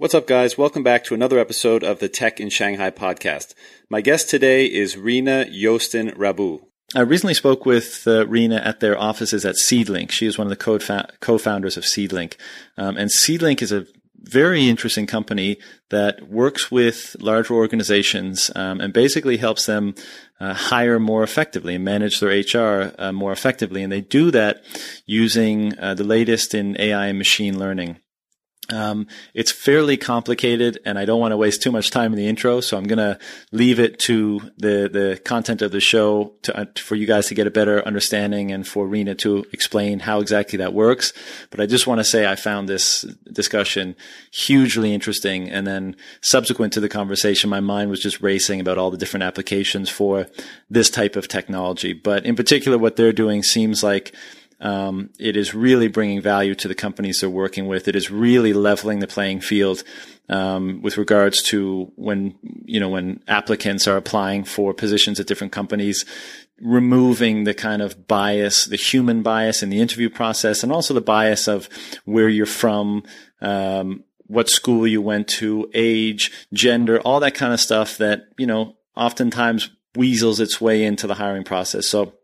What's up, guys? Welcome back to another episode of the Tech in Shanghai podcast. My guest today is Rina Joosten-Rabou. I recently spoke with uh, Rina at their offices at Seedlink. She is one of the co-founders of Seedlink. Um, and Seedlink is a very interesting company that works with larger organizations um, and basically helps them uh, hire more effectively and manage their HR uh, more effectively. And they do that using uh, the latest in AI and machine learning. Um, it's fairly complicated and I don't want to waste too much time in the intro. So I'm going to leave it to the, the content of the show to, uh, for you guys to get a better understanding and for Rina to explain how exactly that works. But I just want to say I found this discussion hugely interesting. And then subsequent to the conversation, my mind was just racing about all the different applications for this type of technology. But in particular, what they're doing seems like um, it is really bringing value to the companies they're working with. It is really leveling the playing field um, with regards to when you know when applicants are applying for positions at different companies, removing the kind of bias, the human bias in the interview process, and also the bias of where you're from. Um, what school you went to, age, gender, all that kind of stuff that, you know, oftentimes weasels its way into the hiring process. So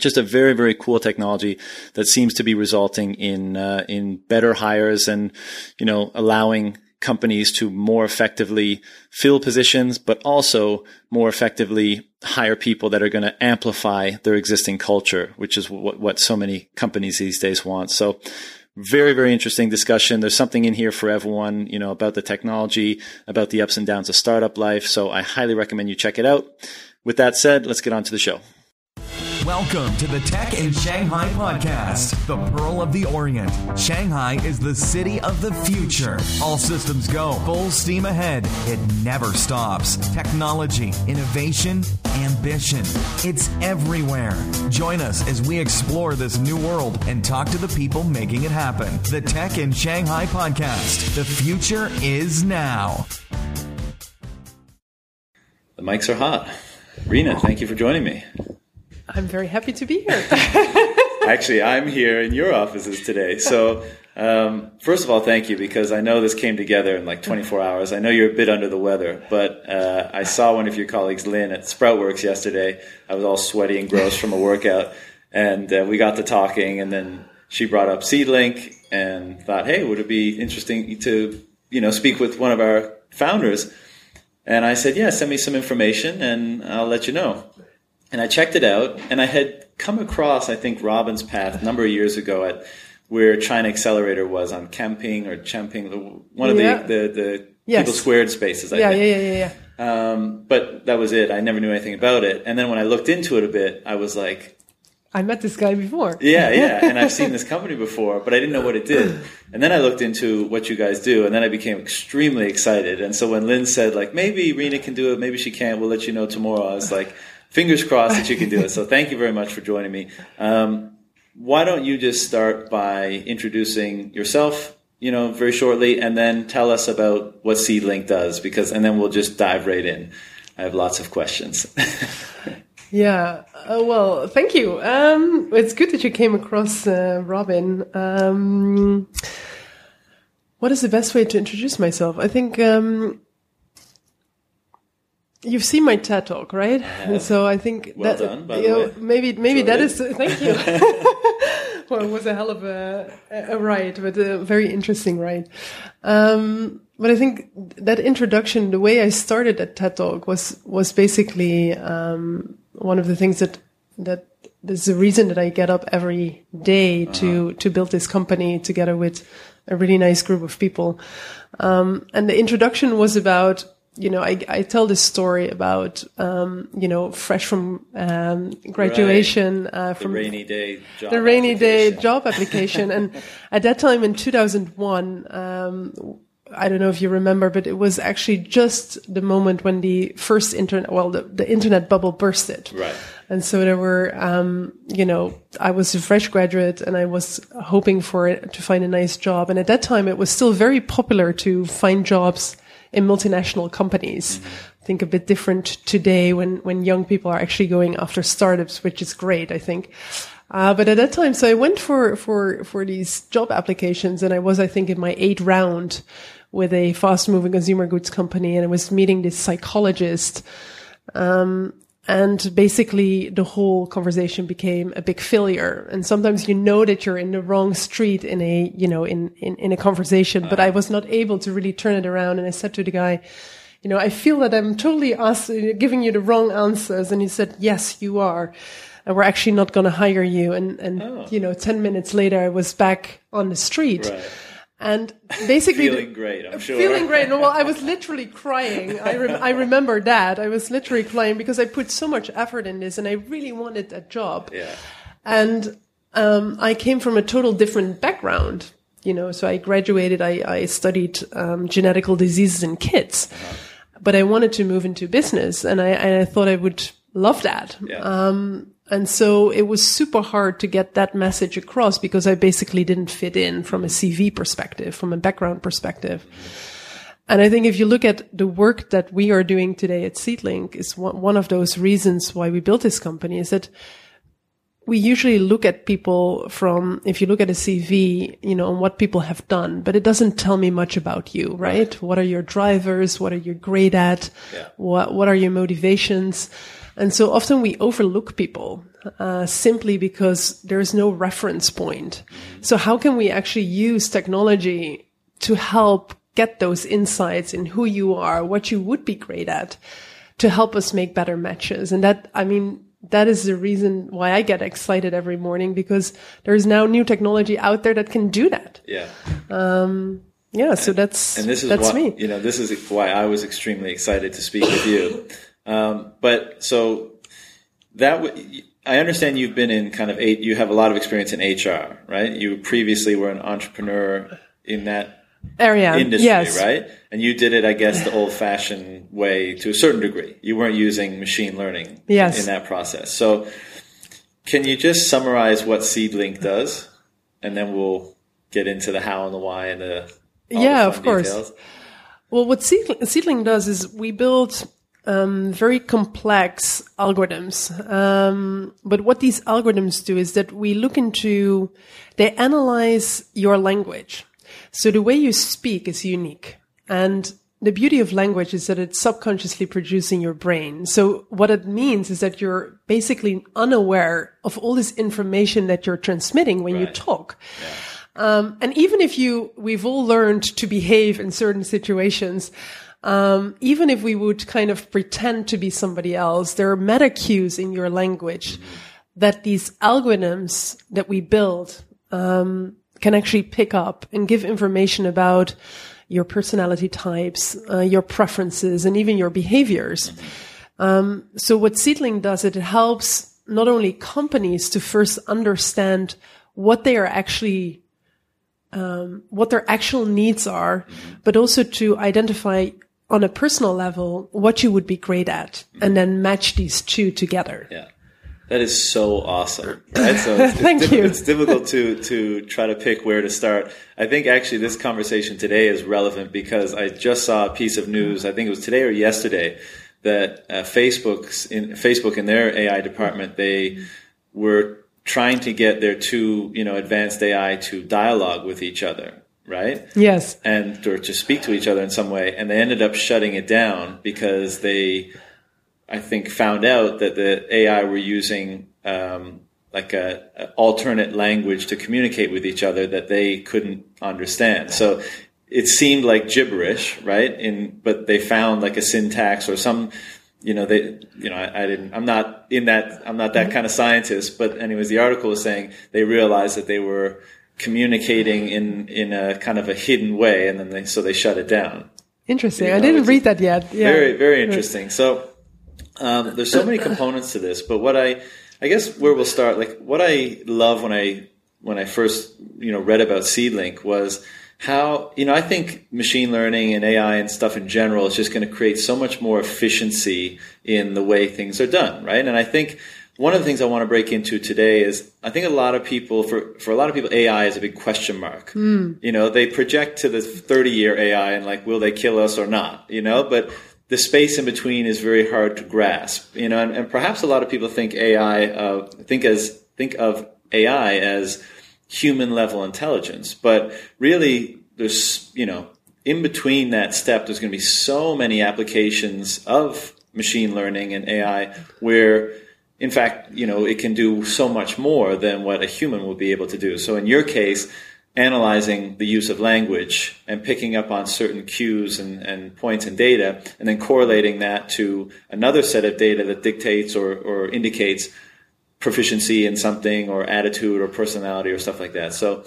just a very very cool technology that seems to be resulting in uh, in better hires and you know allowing companies to more effectively fill positions but also more effectively hire people that are going to amplify their existing culture which is what, what so many companies these days want. So very very interesting discussion. There's something in here for everyone you know about the technology about the ups and downs of startup life so i highly recommend you check it out. With that said let's get on to the show Welcome to the Tech in Shanghai podcast, the Pearl of the Orient. Shanghai is the city of the future. All systems go, full steam ahead. It never stops. Technology, innovation, ambition. It's everywhere. Join us as we explore this new world and talk to the people making it happen. The Tech in Shanghai podcast. The future is now. The mics are hot. Rina, thank you for joining me. I'm very happy to be here. Actually, I'm here in your offices today. So, um, first of all, thank you because I know this came together in like 24 hours. I know you're a bit under the weather, but uh, I saw one of your colleagues, Lynn, at Sproutworks yesterday. I was all sweaty and gross from a workout, and uh, we got to talking, and then she brought up Seedlink and thought, hey, would it be interesting to you know speak with one of our founders? And I said, yeah, send me some information, and I'll let you know and I checked it out, and I had come across, I think, Robin's Path a number of years ago at where China Accelerator was on camping or Champing, one of yeah. the the, the yes. people squared spaces. I yeah, think. yeah, yeah, yeah, yeah. Um, but that was it. I never knew anything about it. And then when I looked into it a bit, I was like, I met this guy before. Yeah, yeah, and I've seen this company before, but I didn't know what it did. And then I looked into what you guys do, and then I became extremely excited. And so when Lynn said like maybe Rina can do it, maybe she can't, we'll let you know tomorrow. I was like fingers crossed that you can do it. So thank you very much for joining me. Um, why don't you just start by introducing yourself, you know, very shortly, and then tell us about what Seedlink does, because, and then we'll just dive right in. I have lots of questions. yeah, uh, well, thank you. Um, it's good that you came across uh, Robin. Um, what is the best way to introduce myself? I think um, You've seen my TED talk, right? I so I think well that done, you know, maybe maybe that is thank you. well, it was a hell of a, a ride, but a very interesting ride. Um, but I think that introduction, the way I started at TED Talk was was basically um, one of the things that that is the reason that I get up every day to uh-huh. to build this company together with a really nice group of people. Um, and the introduction was about you know, I, I tell this story about, um, you know, fresh from um, graduation, right. uh, from the rainy day, job the rainy day job application, and at that time in 2001, um, I don't know if you remember, but it was actually just the moment when the first internet, well, the, the internet bubble bursted. Right. And so there were, um, you know, I was a fresh graduate and I was hoping for it to find a nice job. And at that time, it was still very popular to find jobs in multinational companies. I think a bit different today when, when young people are actually going after startups, which is great, I think. Uh, but at that time, so I went for, for, for these job applications and I was, I think, in my eighth round with a fast moving consumer goods company and I was meeting this psychologist. Um, and basically the whole conversation became a big failure. And sometimes you know that you're in the wrong street in a, you know, in, in, in a conversation, but I was not able to really turn it around. And I said to the guy, you know, I feel that I'm totally ask, giving you the wrong answers. And he said, yes, you are. And we're actually not going to hire you. And, and, Oh. you know, 10 minutes later, I was back on the street. Right. And basically, Feeling great, I'm sure. Feeling great. No, well, I was literally crying. I, rem- I remember that. I was literally crying because I put so much effort in this and I really wanted that job. Yeah. And um, I came from a total different background. You know, so I graduated, I, I studied um, genetical diseases in kids, but I wanted to move into business and I, and I thought I would love that. Yeah. Um, and so it was super hard to get that message across because I basically didn't fit in from a CV perspective, from a background perspective. And I think if you look at the work that we are doing today at Seedlink is one, of those reasons why we built this company is that we usually look at people from, if you look at a CV, you know, and what people have done, but it doesn't tell me much about you, right? What are your drivers? What are you great at? Yeah. What, what are your motivations? And so often we overlook people, uh, simply because there's no reference point. So how can we actually use technology to help get those insights in who you are, what you would be great at to help us make better matches? And that, I mean, that is the reason why I get excited every morning because there's now new technology out there that can do that. Yeah. Um, yeah. So that's, and this is that's why me. you know this is why I was extremely excited to speak with you. Um, but so that w- I understand you've been in kind of eight. You have a lot of experience in HR, right? You previously were an entrepreneur in that Area. industry, yes. right? And you did it, I guess, the old-fashioned way to a certain degree. You weren't using machine learning Yes. in that process. So, can you just summarize what Seedlink does, and then we'll get into the how and the why and the Yeah, the of course. details? Well, what Seedlink, Seedlink does is we build um, very complex algorithms. Um, but what these algorithms do is that we look into, they analyze your language. So the way you speak is unique. And the beauty of language is that it's subconsciously produced in your brain. So what it means is that you're basically unaware of all this information that you're transmitting when you Right. talk. Um, and even if you, we've all learned to behave in certain situations, um, even if we would kind of pretend to be somebody else, there are meta cues in your language that these algorithms that we build um, can actually pick up and give information about your personality types, uh, your preferences, and even your behaviors. Um, so what Seedlink does, it helps not only companies to first understand what they are actually um, what their actual needs are, but also to identify on a personal level what you would be great at, and then match these two together. Yeah. That is so awesome, right? So it's, Thank it's, you. it's difficult to to try to pick where to start. I think actually this conversation today is relevant because I just saw a piece of news. I think it was today or yesterday that uh, Facebook's in Facebook in their AI department they were trying to get their two you know advanced AI to dialogue with each other, right? Yes. and or to speak to each other in some way, and they ended up shutting it down because they, I think, found out that the AI were using um, like a, a alternate language to communicate with each other that they couldn't understand. So it seemed like gibberish, right? In but they found like a syntax or some. You know, they, you know, I, I didn't, I'm not in that, I'm not that kind of scientist, but anyways, the article was saying they realized that they were communicating in in a kind of a hidden way, and then they so they shut it down. Interesting. You I didn't read that yet. Yeah. Very very interesting. So um, there's so many components to this, but what I I guess where we'll start, like what I love when I when I first you know read about Seedlink was how you know I think machine learning and AI and stuff in general is just going to create so much more efficiency in the way things are done, right? And I think one of the things I want to break into today is I think a lot of people for for a lot of people AI is a big question mark. You know, they project to the 30 year AI and like will they kill us or not, you know, but the space in between is very hard to grasp, you know, and, and perhaps a lot of people think AI uh, think as think of AI as human level intelligence, but really there's you know in between that step, there's going to be so many applications of machine learning and AI where, in fact, you know, it can do so much more than what a human would be able to do. So in your case, analyzing the use of language and picking up on certain cues and, and points in data and then correlating that to another set of data that dictates or, or indicates proficiency in something or attitude or personality or stuff like that. So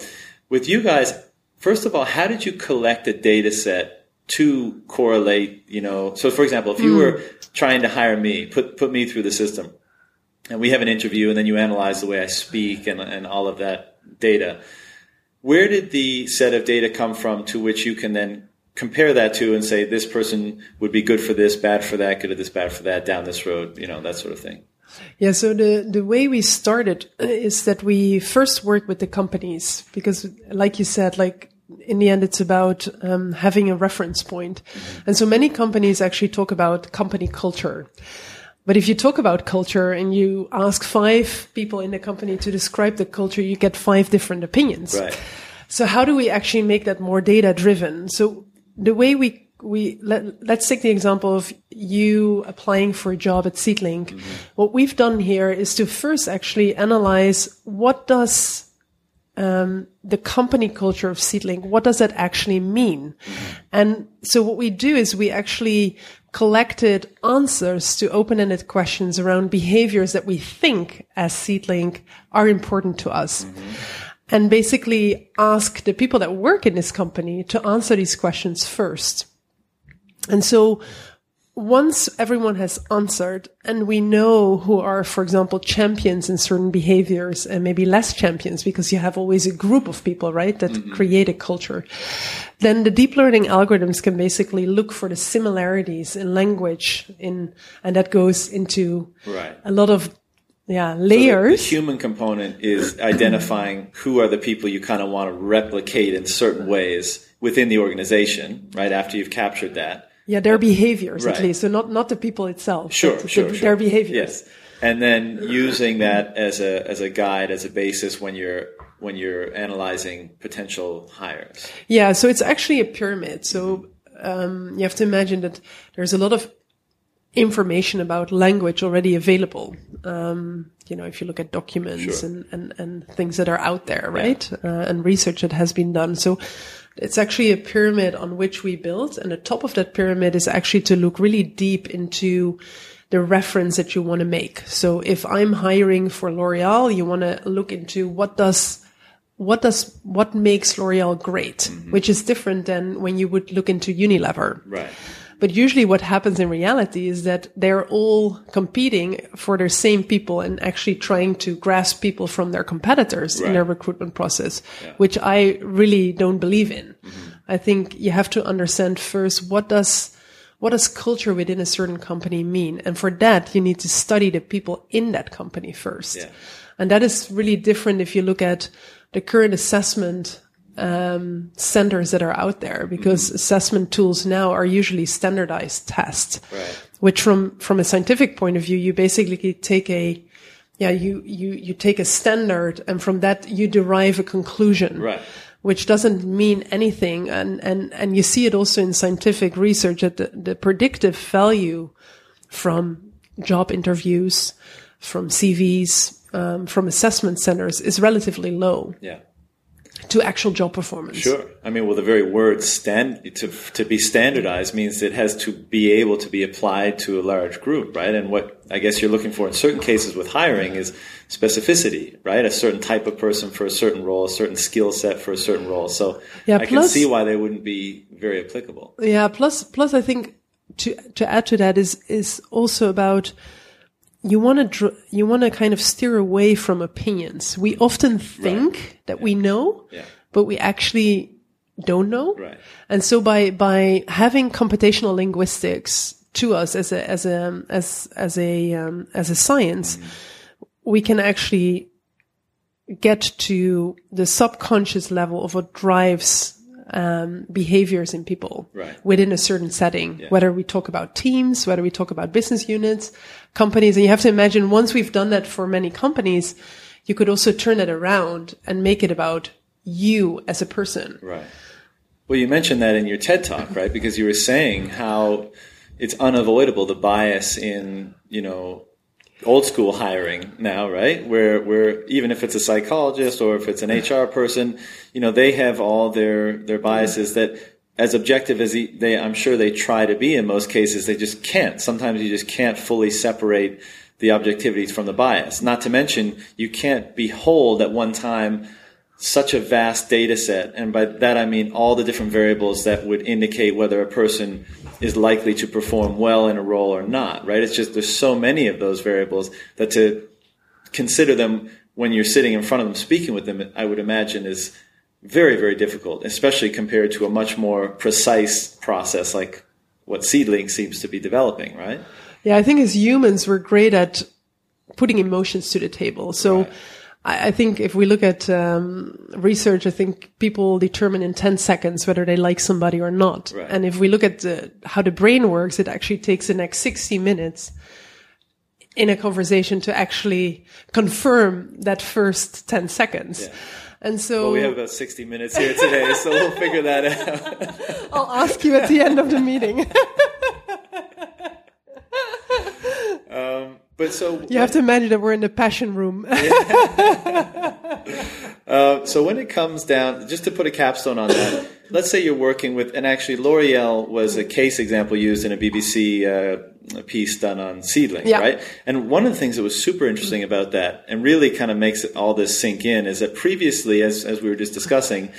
with you guys, first of all, how did you collect a data set to correlate, you know, so for example, if you mm. were trying to hire me, put, put me through the system and we have an interview and then you analyze the way I speak and, and all of that data where did the set of data come from to which you can then compare that to and say this person would be good for this, bad for that, good at this, bad for that, down this road, you know, that sort of thing? Yeah, so the, the way we started is that we first work with the companies because, like you said, like in the end, it's about um, having a reference point. Mm-hmm. And so many companies actually talk about company culture. But if you talk about culture and you ask five people in the company to describe the culture, you get five different opinions. Right. So how do we actually make that more data driven? So the way we we let, let's take the example of you applying for a job at Seedlink. Mm-hmm. What we've done here is to first actually analyze what does um, the company culture of Seedlink, what does that actually mean? Mm-hmm. And so what we do is we actually collected answers to open-ended questions around behaviors that we think as Seedlink are important to us. Mm-hmm. And basically ask the people that work in this company to answer these questions first. And so once everyone has answered and we know who are, for example, champions in certain behaviors and maybe less champions because you have always a group of people, right, that mm-hmm. create a culture, then the deep learning algorithms can basically look for the similarities in language in, and that goes into right. a lot of yeah, layers. So the, the, human component is identifying who are the people you kind of want to replicate in certain ways within the organization, right? After you've captured that. Yeah, their behaviors right. at least, so not not the people itself. Sure, sure, the, sure. Their behaviors. Yes, and then using that as a as a guide, as a basis when you're when you're analyzing potential hires. Yeah, so it's actually a pyramid. So um, you have to imagine that there's a lot of information about language already available. Um, you know, if you look at documents sure. and, and, and things that are out there, right? Yeah. Uh, and research that has been done. So it's actually a pyramid on which we build. And the top of that pyramid is actually to look really deep into the reference that you want to make. So if I'm hiring for L'Oreal, you want to look into what does what does what makes L'Oreal great, mm-hmm. which is different than when you would look into Unilever. Right. But usually what happens in reality is that they're all competing for their same people and actually trying to grasp people from their competitors right. in their recruitment process, yeah. which I really don't believe in. Mm-hmm. I think you have to understand first what does what does culture within a certain company mean? And for that, you need to study the people in that company first. Yeah. And that is really different if you look at the current assessment um, centers that are out there because mm-hmm. assessment tools now are usually standardized tests, right. which from, from a scientific point of view, you basically take a, yeah, you, you, you take a standard and from that you derive a conclusion. Right. Which doesn't mean anything. And, and, and you see it also in scientific research that the, the predictive value from job interviews, from CVs, um, from assessment centers is relatively low. Yeah to actual job performance. Sure. I mean, well, the very word stand to to be standardized means it has to be able to be applied to a large group, right? And what I guess you're looking for in certain cases with hiring is specificity, right? A certain type of person for a certain role, a certain skill set for a certain role. So yeah, I plus, can see why they wouldn't be very applicable. Yeah. Plus, plus, I think to to add to that is is also about you want to dr- you want to kind of steer away from opinions. We often think right. that yeah. we know, yeah. but we actually don't know. Right. And so by by having computational linguistics to us as a as a as as a um, as a science, mm-hmm. we can actually get to the subconscious level of what drives um, behaviors in people right. within a certain setting, yeah. whether we talk about teams, whether we talk about business units, companies. And you have to imagine once we've done that for many companies, you could also turn it around and make it about you as a person. Right. Well, you mentioned that in your TED talk, right? Because you were saying how it's unavoidable the bias in you know old school hiring now, right? Where where even if it's a psychologist or if it's an HR person, you know, they have all their their biases that as objective as they I'm sure they try to be in most cases, they just can't. Sometimes you just can't fully separate the objectivities from the bias. Not to mention you can't behold at one time such a vast data set, and by that I mean all the different variables that would indicate whether a person is likely to perform well in a role or not, right? It's just there's so many of those variables that to consider them when you're sitting in front of them speaking with them, I would imagine is very, very difficult, especially compared to a much more precise process like what Seedlink seems to be developing, right? Yeah, I think as humans, we're great at putting emotions to the table. So right. I, I think if we look at um, research, I think people determine in 10 seconds whether they like somebody or not. Right. And if we look at the, how the brain works, it actually takes the next 60 minutes in a conversation to actually confirm that first 10 seconds. Yeah. And so well, we have about 60 minutes here today, so we'll figure that out. I'll ask you at the end of the meeting. um, but so you have to imagine that we're in the passion room. uh, so when it comes down, just to put a capstone on that, let's say you're working with, and actually L'Oreal was a case example used in a BBC uh, piece done on Seedlink, yeah. right? And one of the things that was super interesting about that, and really kind of makes all this sink in, is that previously, as as we were just discussing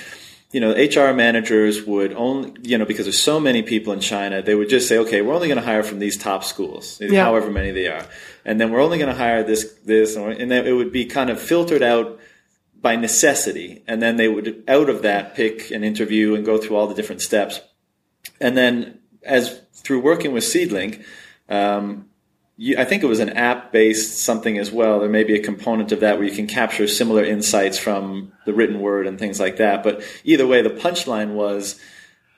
you know, HR managers would only, you know, because there's so many people in China, they would just say, okay, we're only going to hire from these top schools, yeah. however many they are. And then we're only going to hire this, this, and then it would be kind of filtered out by necessity. And then they would, out of that, pick an interview and go through all the different steps. And then as through working with Seedlink, um, I think it was an app based something as well. There may be a component of that where you can capture similar insights from the written word and things like that. But either way, the punchline was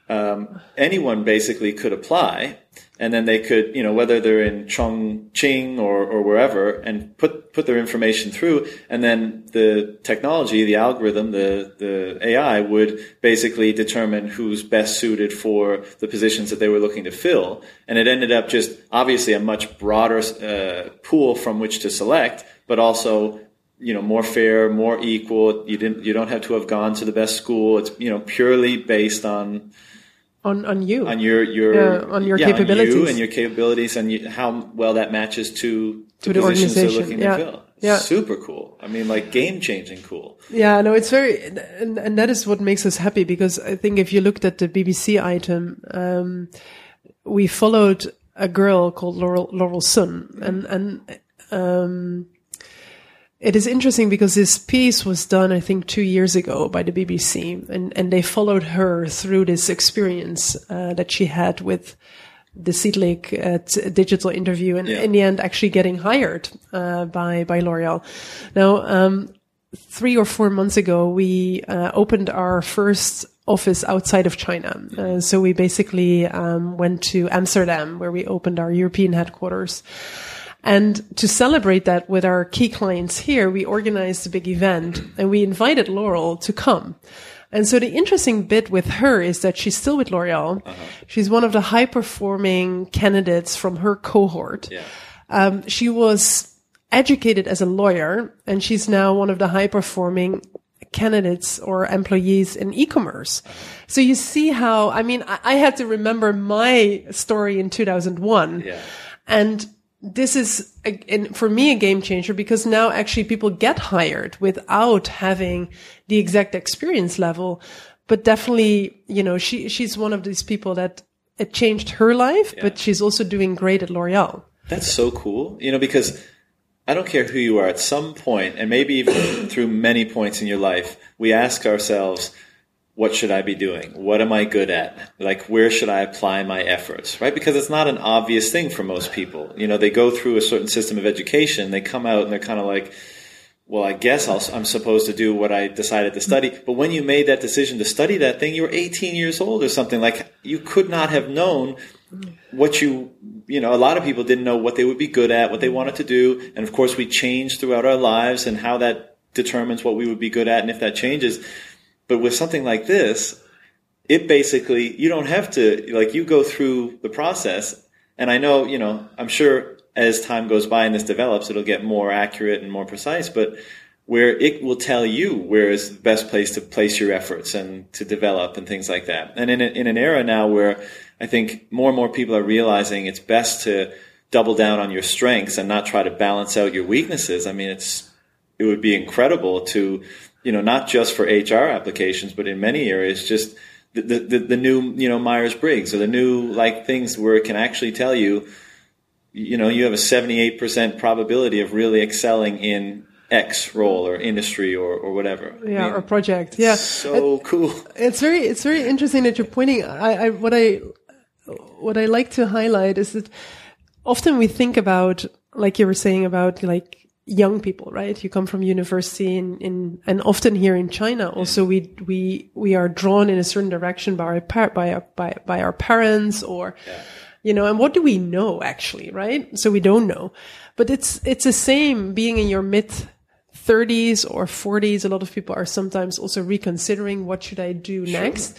um, anyone basically could apply and then they could, you know, whether they're in Chongqing or, or wherever, and put put their information through, and then the technology, the algorithm, the the AI would basically determine who's best suited for the positions that they were looking to fill, and it ended up just obviously a much broader uh, pool from which to select, but also you know more fair, more equal. You didn't you don't have to have gone to the best school. It's you know purely based on on on you on your your yeah, on your yeah, capabilities on you and your capabilities and you, how well that matches to to the, the positions they're looking yeah. to fill. Yeah. Super cool. I mean, like game changing cool. Yeah, no, it's very, and, and that is what makes us happy because I think if you looked at the BBC item, um, we followed a girl called Laurel, Laurel Sun and, and, um, it is interesting because this piece was done, I think, two years ago by the BBC, and, and they followed her through this experience uh, that she had with the Seedlink uh, digital interview, and yeah. in the end, actually getting hired uh, by by L'Oreal. Now, um, three or four months ago, we uh, opened our first office outside of China. Uh, so we basically um, went to Amsterdam, where we opened our European headquarters. And to celebrate that with our key clients here, we organized a big event and we invited Laurel to come. And so the interesting bit with her is that she's still with L'Oreal. Uh-huh. She's one of the high performing candidates from her cohort. Yeah. Um, she was educated as a lawyer and she's now one of the high performing candidates or employees in e-commerce. So you see how, I mean, I, I had to remember my story in 2001. Yeah. And this is a, for me a game changer because now actually people get hired without having the exact experience level. But definitely you know she she's one of these people that it changed her life yeah. but she's also doing great at L'Oreal. That's so cool. You know because I don't care who you are at some point and maybe even through many points in your life we ask ourselves what should I be doing? What am I good at? Like, where should I apply my efforts? Right? Because it's not an obvious thing for most people. You know, they go through a certain system of education, they come out and they're kind of like, well, I guess i am supposed to do what I decided to study. But when you made that decision to study that thing, you were 18 years old or something. Like, you could not have known what you, you know, a lot of people didn't know what they would be good at, what they wanted to do. And of course, we change throughout our lives and how that determines what we would be good at and if that changes. But with something like this, it basically you don't have to like you go through the process and i know you know i'm sure as time goes by and this develops it'll get more accurate and more precise but where it will tell you where is the best place to place your efforts and to develop and things like that. And in, a, in an era now where i think more and more people are realizing it's best to double down on your strengths and not try to balance out your weaknesses i mean it's it would be incredible to you know not just for hr applications but in many areas just the, the, the new, you know, Myers Briggs or the new like things where it can actually tell you, you know, you have a 78% probability of really excelling in X role or industry or, or whatever. Yeah, I mean, or project. Yeah. So it, cool. It's very, it's very interesting that you're pointing. I, I, what I, what I like to highlight is that often we think about, like you were saying about like young people, right? You come from university in, in, and often here in China also we, we, we are drawn in a certain direction by our, by our, by, by our parents or, yeah. you know, and what do we know actually, right? So we don't know, but it's, it's the same being in your mid 30s or 40s. A lot of people are sometimes also reconsidering what should I do sure. next.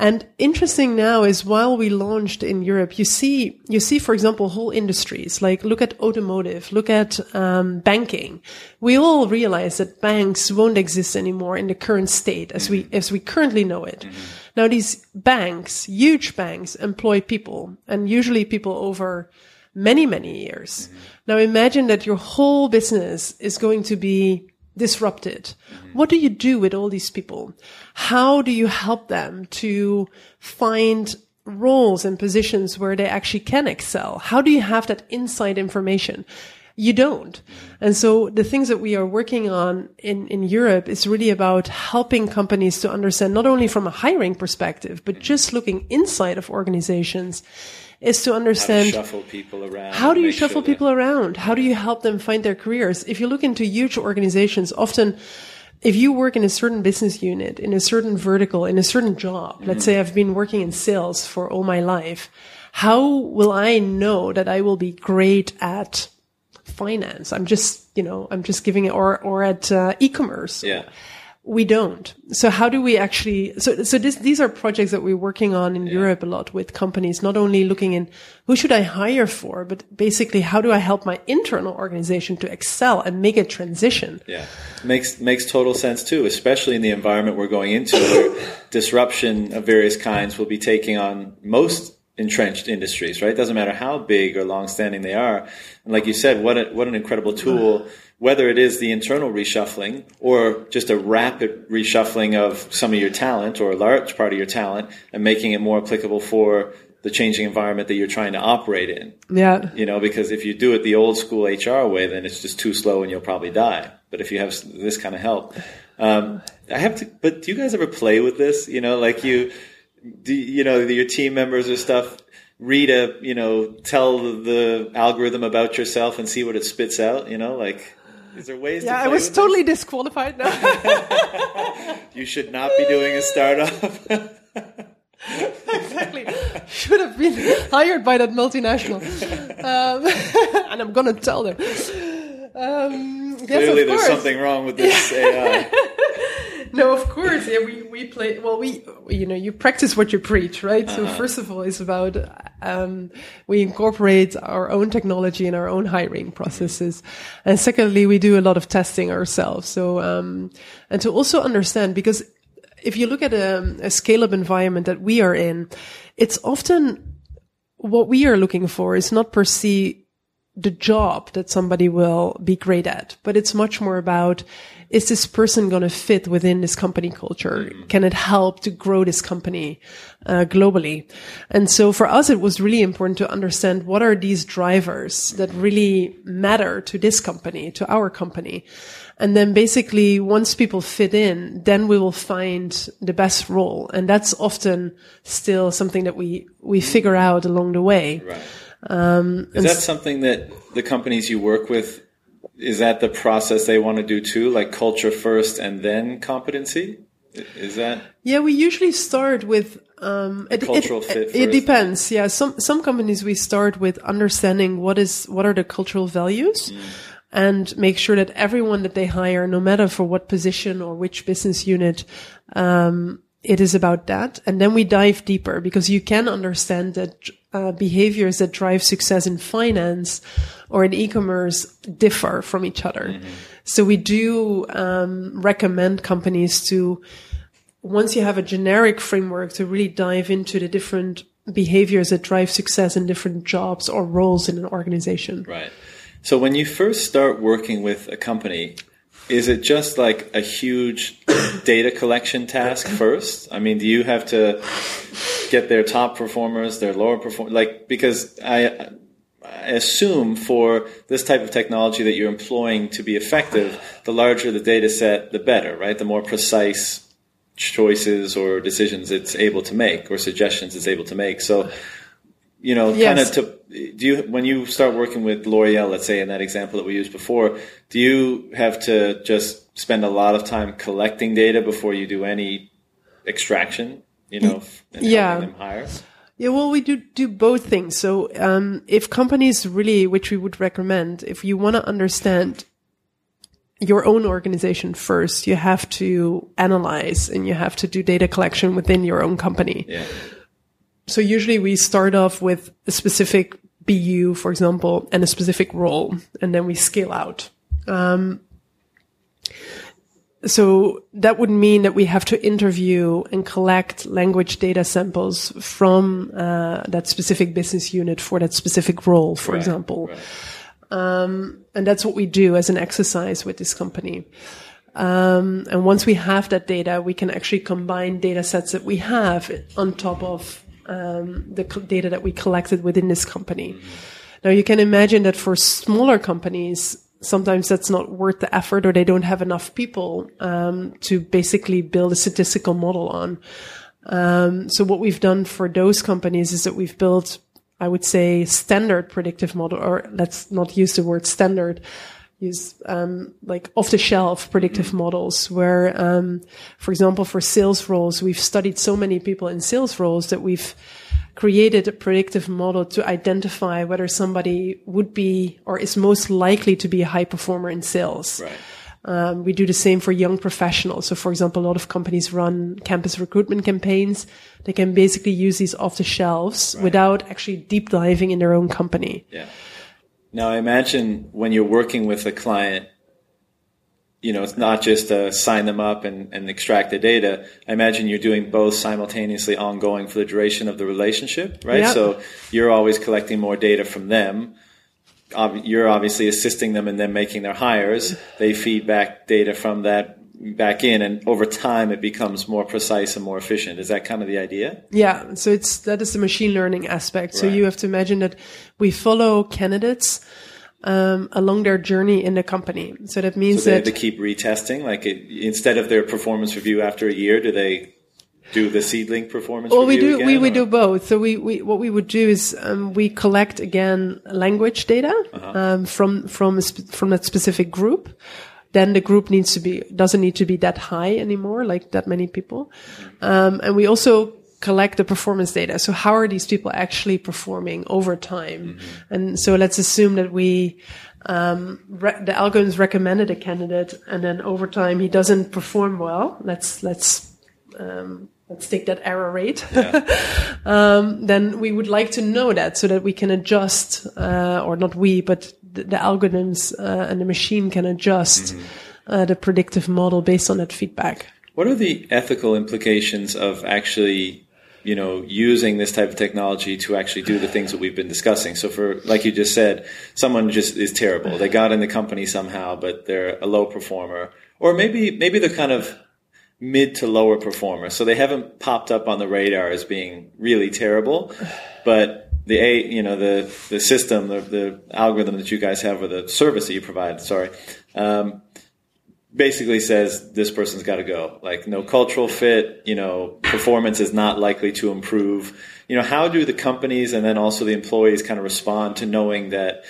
And interesting now is while we launched in Europe, you see, you see, for example, whole industries, like look at automotive, look at um, banking. We all realize that banks won't exist anymore in the current state as we, as we currently know it. Mm-hmm. Now these banks, huge banks, employ people and usually people over many, many years. Mm-hmm. Now imagine that your whole business is going to be disrupted. Mm-hmm. What do you do with all these people? How do you help them to find roles and positions where they actually can excel? How do you have that inside information? You don't. And so the things that we are working on in, in Europe is really about helping companies to understand not only from a hiring perspective, but just looking inside of organizations is to understand how, shuffle people around. How do you shuffle sure people around? How do you help them find their careers? If you look into huge organizations, often if you work in a certain business unit, in a certain vertical, in a certain job, mm-hmm. let's say I've been working in sales for all my life, how will I know that I will be great at finance? I'm just, you know, I'm just giving it, or, or at uh, e-commerce. Yeah we don't. So how do we actually, so, so this, these are projects that we're working on in yeah. Europe a lot with companies, not only looking in who should I hire for, but basically how do I help my internal organization to excel and make a transition? Yeah. Makes, makes total sense too, especially in the environment we're going into where disruption of various kinds will be taking on most entrenched industries, right? Doesn't matter how big or long-standing they are. And like you said, what a, what an incredible tool, whether it is the internal reshuffling or just a rapid reshuffling of some of your talent or a large part of your talent and making it more applicable for the changing environment that you're trying to operate in. Yeah. You know, because if you do it the old school HR way, then it's just too slow and you'll probably die. But if you have this kind of help, um, I have to, but do you guys ever play with this? You know, like you, do you know your team members or stuff read a you know tell the algorithm about yourself and see what it spits out you know like is there ways yeah i was totally this? disqualified now. You should not be doing a startup. Exactly. Should have been hired by that multinational. Um, and i'm gonna tell them. Um, yes, clearly there's something wrong with this ai no, of course. Yeah, we, we play, well, we, you know, you practice what you preach, right? Uh-huh. So first of all, it's about, um, we incorporate our own technology in our own hiring processes. And secondly, we do a lot of testing ourselves. So, um, and to also understand, because if you look at a, a scale up environment that we are in, it's often what we are looking for is not per se the job that somebody will be great at, but it's much more about is this person going to fit within this company culture? Mm-hmm. Can it help to grow this company uh, globally? And so for us, it was really important to understand what are these drivers that really matter to this company, to our company. And then basically, once people fit in, then we will find the best role. And that's often still something that we, we figure out along the way. Right. Um, is that something that the companies you work with is that the process they want to do too like culture first and then competency is that yeah we usually start with um, it, cultural it, fit it depends yeah some some companies we start with understanding what is what are the cultural values mm. and make sure that everyone that they hire no matter for what position or which business unit um, it is about that. And then we dive deeper because you can understand that uh, behaviors that drive success in finance or in e-commerce differ from each other. Mm-hmm. So we do um, recommend companies to, once you have a generic framework, to really dive into the different behaviors that drive success in different jobs or roles in an organization. Right. So when you first start working with a company, is it just like a huge data collection task first? I mean, do you have to get their top performers, their lower performers? Like, because I, I assume for this type of technology that you're employing to be effective, the larger the data set, the better, right? The more precise choices or decisions it's able to make or suggestions it's able to make. So, you know, yes. kind of to do you when you start working with L'Oreal, let's say in that example that we used before, do you have to just spend a lot of time collecting data before you do any extraction? You know, yeah. Yeah, well, we do do both things. So, um, if companies really, which we would recommend, if you want to understand your own organization first, you have to analyze and you have to do data collection within your own company. Yeah. So usually we start off with a specific BU, for example, and a specific role, and then we scale out. Um, so that would mean that we have to interview and collect language data samples from uh, that specific business unit for that specific role, for right, example. Right. Um, and that's what we do as an exercise with this company. Um, and once we have that data, we can actually combine data sets that we have on top of um, the data that we collected within this company. Now you can imagine that for smaller companies, sometimes that's not worth the effort or they don't have enough people um, to basically build a statistical model on. Um, so what we've done for those companies is that we've built, I would say, standard predictive model, or let's not use the word standard, use um, like off the shelf predictive mm-hmm. models where um, for example for sales roles we've studied so many people in sales roles that we've created a predictive model to identify whether somebody would be or is most likely to be a high performer in sales right. um, we do the same for young professionals so for example a lot of companies run campus recruitment campaigns they can basically use these off the shelves right. without actually deep diving in their own company yeah now, I imagine when you're working with a client, you know, it's not just to sign them up and, and extract the data. I imagine you're doing both simultaneously ongoing for the duration of the relationship, right? Yep. So you're always collecting more data from them. You're obviously assisting them in them making their hires. They feed back data from that back in and over time it becomes more precise and more efficient. Is that kind of the idea? Yeah so it's that is the machine learning aspect. Right. so you have to imagine that we follow candidates um, along their journey in the company. So that means so they that have to keep retesting? Like it, instead of their performance review after a year do they do the Seedlink performance well we do again, we, we do both. So we, we what we would do is um, we collect again language data uh-huh. um, from from from that specific group then the group needs to be doesn't need to be that high anymore, like that many people. Um, and we also collect the performance data. So how are these people actually performing over time? Mm-hmm. And so let's assume that we um, re- the algorithms recommended a candidate, and then over time he doesn't perform well. Let's let's um, let's take that error rate. Yeah. um, then we would like to know that so that we can adjust, uh, or not we, but the, algorithms uh, and the machine can adjust mm-hmm. uh, the predictive model based on that feedback. What are the ethical implications of actually, you know, using this type of technology to actually do the things that we've been discussing? So, for like you just said, someone just is terrible. They got in the company somehow, but they're a low performer, or maybe maybe they're kind of mid to lower performer. So they haven't popped up on the radar as being really terrible, but the a you know the the system the, the algorithm that you guys have or the service that you provide sorry um, basically says this person's got to go. Like no cultural fit you know performance is not likely to improve. You know how do the companies and then also the employees kind of respond to knowing that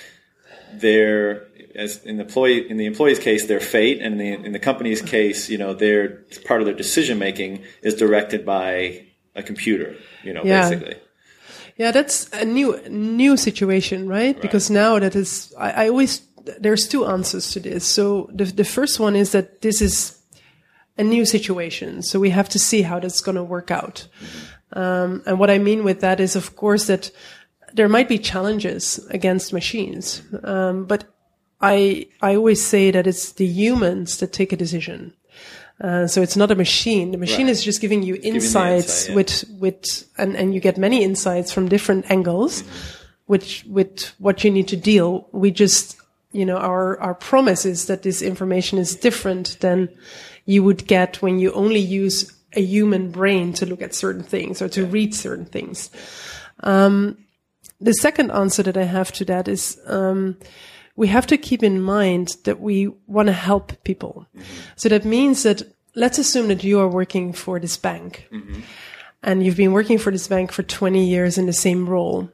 they're as in the employee in the employee's case their fate and in the, in the company's case you know their part of their decision making is directed by a computer you know yeah. basically yeah, that's a new new situation, right? right. Because now that is, I, I, always there's two answers to this. So the the first one is that this is a new situation. So we have to see how that's going to work out. Um, and what I mean with that is, of course, that there might be challenges against machines. Um, but I, I always say that it's the humans that take a decision. Uh, so it's not a machine. The machine Right. is just giving you Giving insights insight, yeah. with, with, and, and you get many insights from different angles, which, with what you need to deal. We just, you know, our, our promise is that this information is different than you would get when you only use a human brain to look at certain things or to read certain things. Um, the second answer that I have to that is, um, we have to keep in mind that we want to help people. So that means that let's assume that you are working for this bank and you've been working for this bank for 20 years in the same role.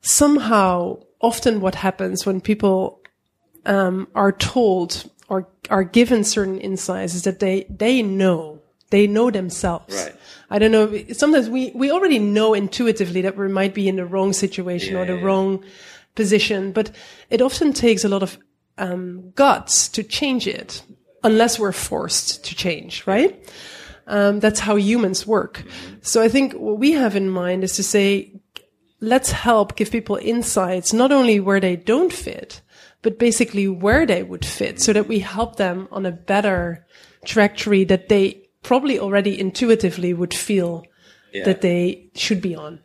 Somehow, often what happens when people um, are told or are given certain insights is that they, they know, they know themselves. Right. I don't know. Sometimes we, we already know intuitively that we might be in the wrong situation Yeah, or the yeah. wrong position, but it often takes a lot of um, guts to change it unless we're forced to change, right? Um, that's how humans work. So I think what we have in mind is to say, let's help give people insights, not only where they don't fit, but basically where they would fit so that we help them on a better trajectory that they probably already intuitively would feel Yeah. that they should be on.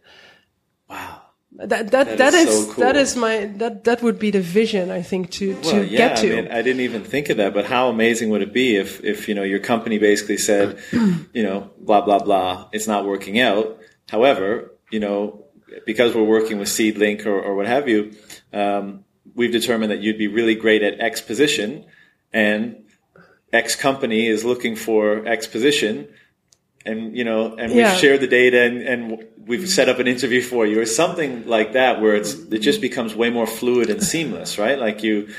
That that That that is is so cool. that is my that that would be the vision I think to to Well, yeah, get to. I mean, I didn't even think of that, but how amazing would it be if, if you know your company basically said, you know, blah blah blah, it's not working out. However, you know, because we're working with Seedlink or, or what have you, um, we've determined that you'd be really great at X position, and X company is looking for X position, and you know, and we've shared the data and, and we've set up an interview for you or something like that, where it's it just becomes way more fluid and seamless, right? Like you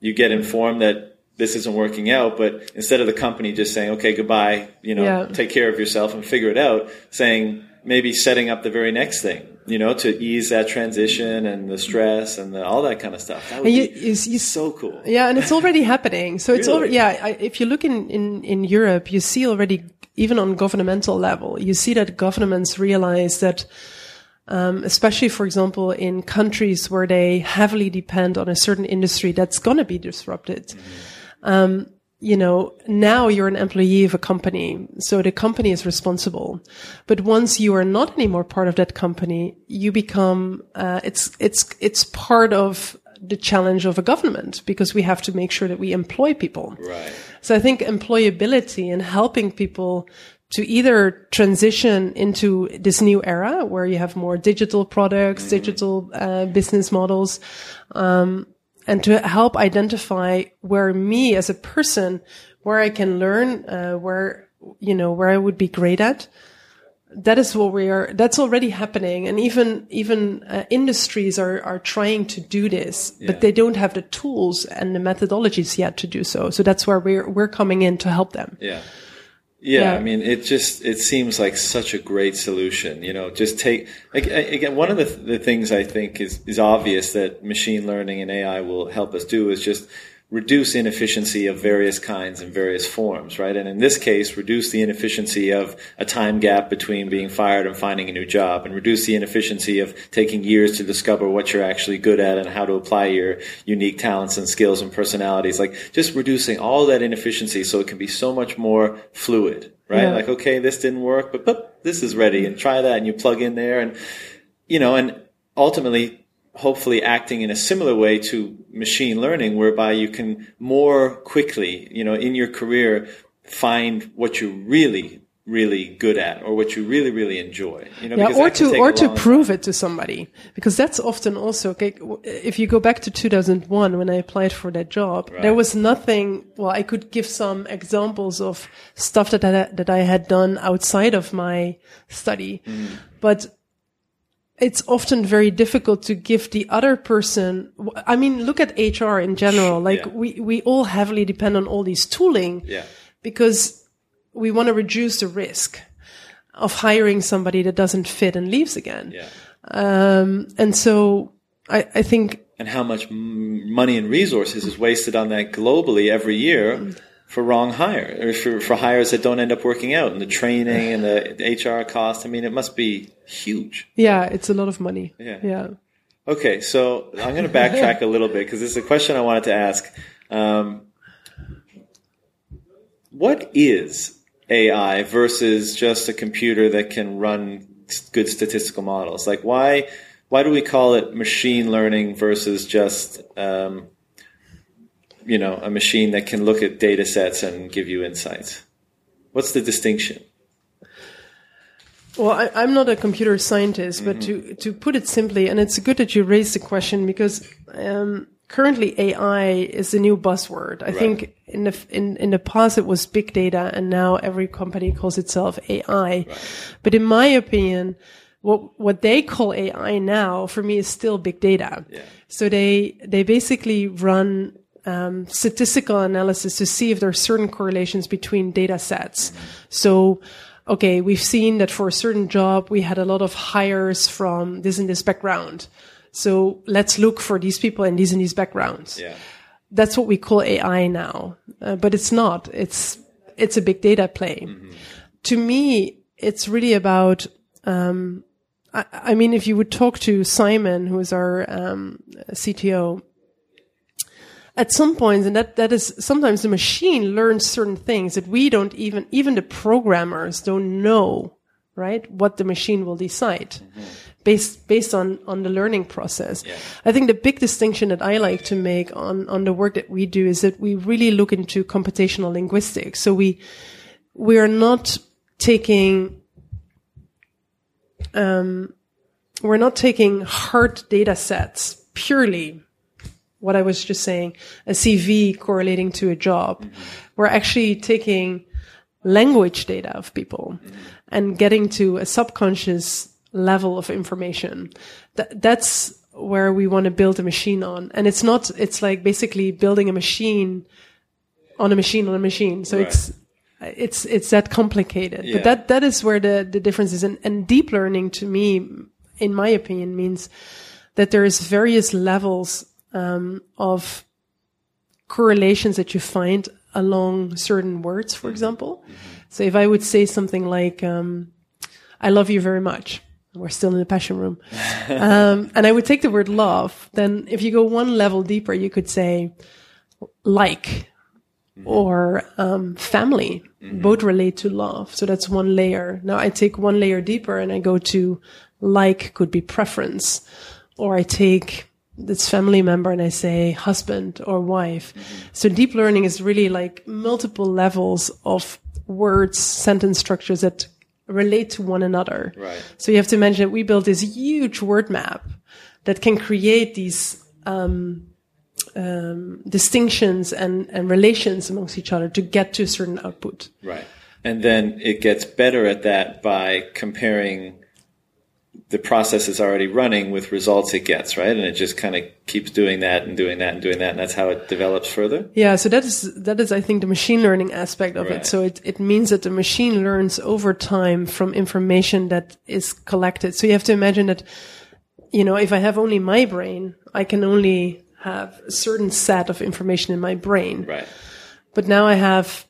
you get informed that this isn't working out, but instead of the company just saying, "Okay, goodbye," you know, Yeah. take care of yourself and figure it out, saying maybe setting up the very next thing, you know, to ease that transition and the stress and the, all that kind of stuff. That would you, be you, you so cool. Yeah, and it's already happening. So it's Really? already, yeah, I, if you look in, in, in Europe, you see already, even on governmental level, you see that governments realize that, um, especially, for example, in countries where they heavily depend on a certain industry that's going to be disrupted. Um, you know, now you're an employee of a company, so the company is responsible. But once you are not anymore part of that company, you become, uh, it's, it's, it's part of the challenge of a government because we have to make sure that we employ people. Right. So I think employability and helping people to either transition into this new era where you have more digital products, digital uh, business models, um, and to help identify where me as a person, where I can learn, uh, where you know where I would be great at. That is what we are. That's already happening, and even even uh, industries are are trying to do this, Yeah. but they don't have the tools and the methodologies yet to do so. So that's where we're we're coming in to help them. Yeah. Yeah, Yeah. I mean, it just it seems like such a great solution. You know, just take ag- again one of the the things I think is is obvious that machine learning and AI will help us do is just reduce inefficiency of various kinds and various forms, right? And in this case, reduce the inefficiency of a time gap between being fired and finding a new job, and reduce the inefficiency of taking years to discover what you're actually good at and how to apply your unique talents and skills and personalities. Like just reducing all that inefficiency so it can be so much more fluid, right? Yeah. Like, okay, this didn't work, but, but this is ready and try that and you plug in there and, you know, and ultimately, hopefully acting in a similar way to machine learning whereby you can more quickly, you know, in your career find what you're really, really good at or what you really, really enjoy. You know, yeah, or to or to prove it to somebody because that's often also okay. If you go back to 2001 when I applied for that job, there was nothing. Well, I could give some examples of stuff that I, that I had done outside of my study, Mm. but it's often very difficult to give the other person. I mean, look at HR in general. Like Yeah. we we all heavily depend on all these tooling Yeah. because we want to reduce the risk of hiring somebody that doesn't fit and leaves again. Yeah. Um, and so I, I think, And how much m- money and resources is wasted on that globally every year for wrong hire or for, for hires that don't end up working out and the training and the, the HR cost. I mean, it must be huge. Yeah, it's a lot of money. Yeah. Yeah. Okay, so I'm going to backtrack a little bit because this is a question I wanted to ask. Um, what is AI versus just a computer that can run good statistical models? Like, why why do we call it machine learning versus just um, you know a machine that can look at data sets and give you insights? What's the distinction? Well, I, am not a computer scientist, but mm-hmm. to, to put it simply, and it's good that you raised the question because um, currently AI is the new buzzword. I right. think in the in, in the past it was big data, and now every company calls itself AI. Right. But in my opinion, what what they call AI now for me is still big data. Yeah. So they they basically run um, statistical analysis to see if there are certain correlations between data sets. So okay, we've seen that for a certain job, we had a lot of hires from this and this background. So let's look for these people and these and these backgrounds. Yeah. That's what we call AI now, uh, but it's not. It's it's a big data play. Mm-hmm. To me, it's really about. Um, I, I, mean, if you would talk to Simon, who is our um, CTO, at some points, and that, that is sometimes the machine learns certain things that we don't even, even the programmers don't know, right? What the machine will decide mm-hmm. based, based on, on the learning process. Yeah. I think the big distinction that I like to make on, on the work that we do is that we really look into computational linguistics. So we, we are not taking, um, we're not taking hard data sets purely what I was just saying, a CV correlating to a job. Mm-hmm. We're actually taking language data of people mm-hmm. and getting to a subconscious level of information. Th- that's where we want to build a machine on. And it's not, it's like basically building a machine on a machine on a machine. So right. it's, it's, it's that complicated, yeah. but that, that is where the, the difference is. And, and deep learning to me, in my opinion, means that there is various levels um, of correlations that you find along certain words, for example. So if I would say something like, um, I love you very much. We're still in the passion room. um, and I would take the word love. Then if you go one level deeper, you could say like mm-hmm. or um, family. Mm-hmm. Both relate to love. So that's one layer. Now I take one layer deeper and I go to like could be preference or I take this family member and I say husband or wife. Mm-hmm. So deep learning is really like multiple levels of words, sentence structures that relate to one another. Right. So you have to imagine that we built this huge word map that can create these um, um, distinctions and, and relations amongst each other to get to a certain output. Right. And then it gets better at that by comparing the process is already running with results it gets, right? And it just kind of keeps doing that and doing that and doing that, and that's how it develops further. Yeah, so that is that is I think the machine learning aspect of right. it. So it it means that the machine learns over time from information that is collected. So you have to imagine that, you know, if I have only my brain, I can only have a certain set of information in my brain. Right. But now I have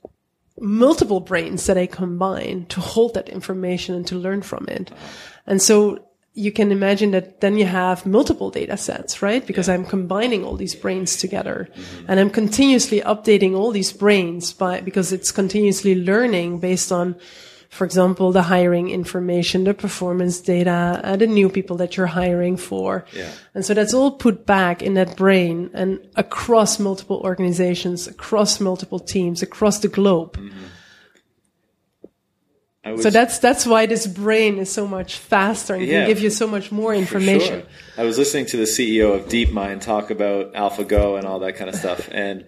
multiple brains that I combine to hold that information and to learn from it. Uh-huh. And so you can imagine that then you have multiple data sets, right? Because yeah. I'm combining all these brains together mm-hmm. and I'm continuously updating all these brains by, because it's continuously learning based on, for example, the hiring information, the performance data, uh, the new people that you're hiring for. Yeah. And so that's all put back in that brain and across multiple organizations, across multiple teams, across the globe. Mm-hmm. So that's that's why this brain is so much faster and yeah, can give you so much more information. Sure. I was listening to the CEO of DeepMind talk about AlphaGo and all that kind of stuff, and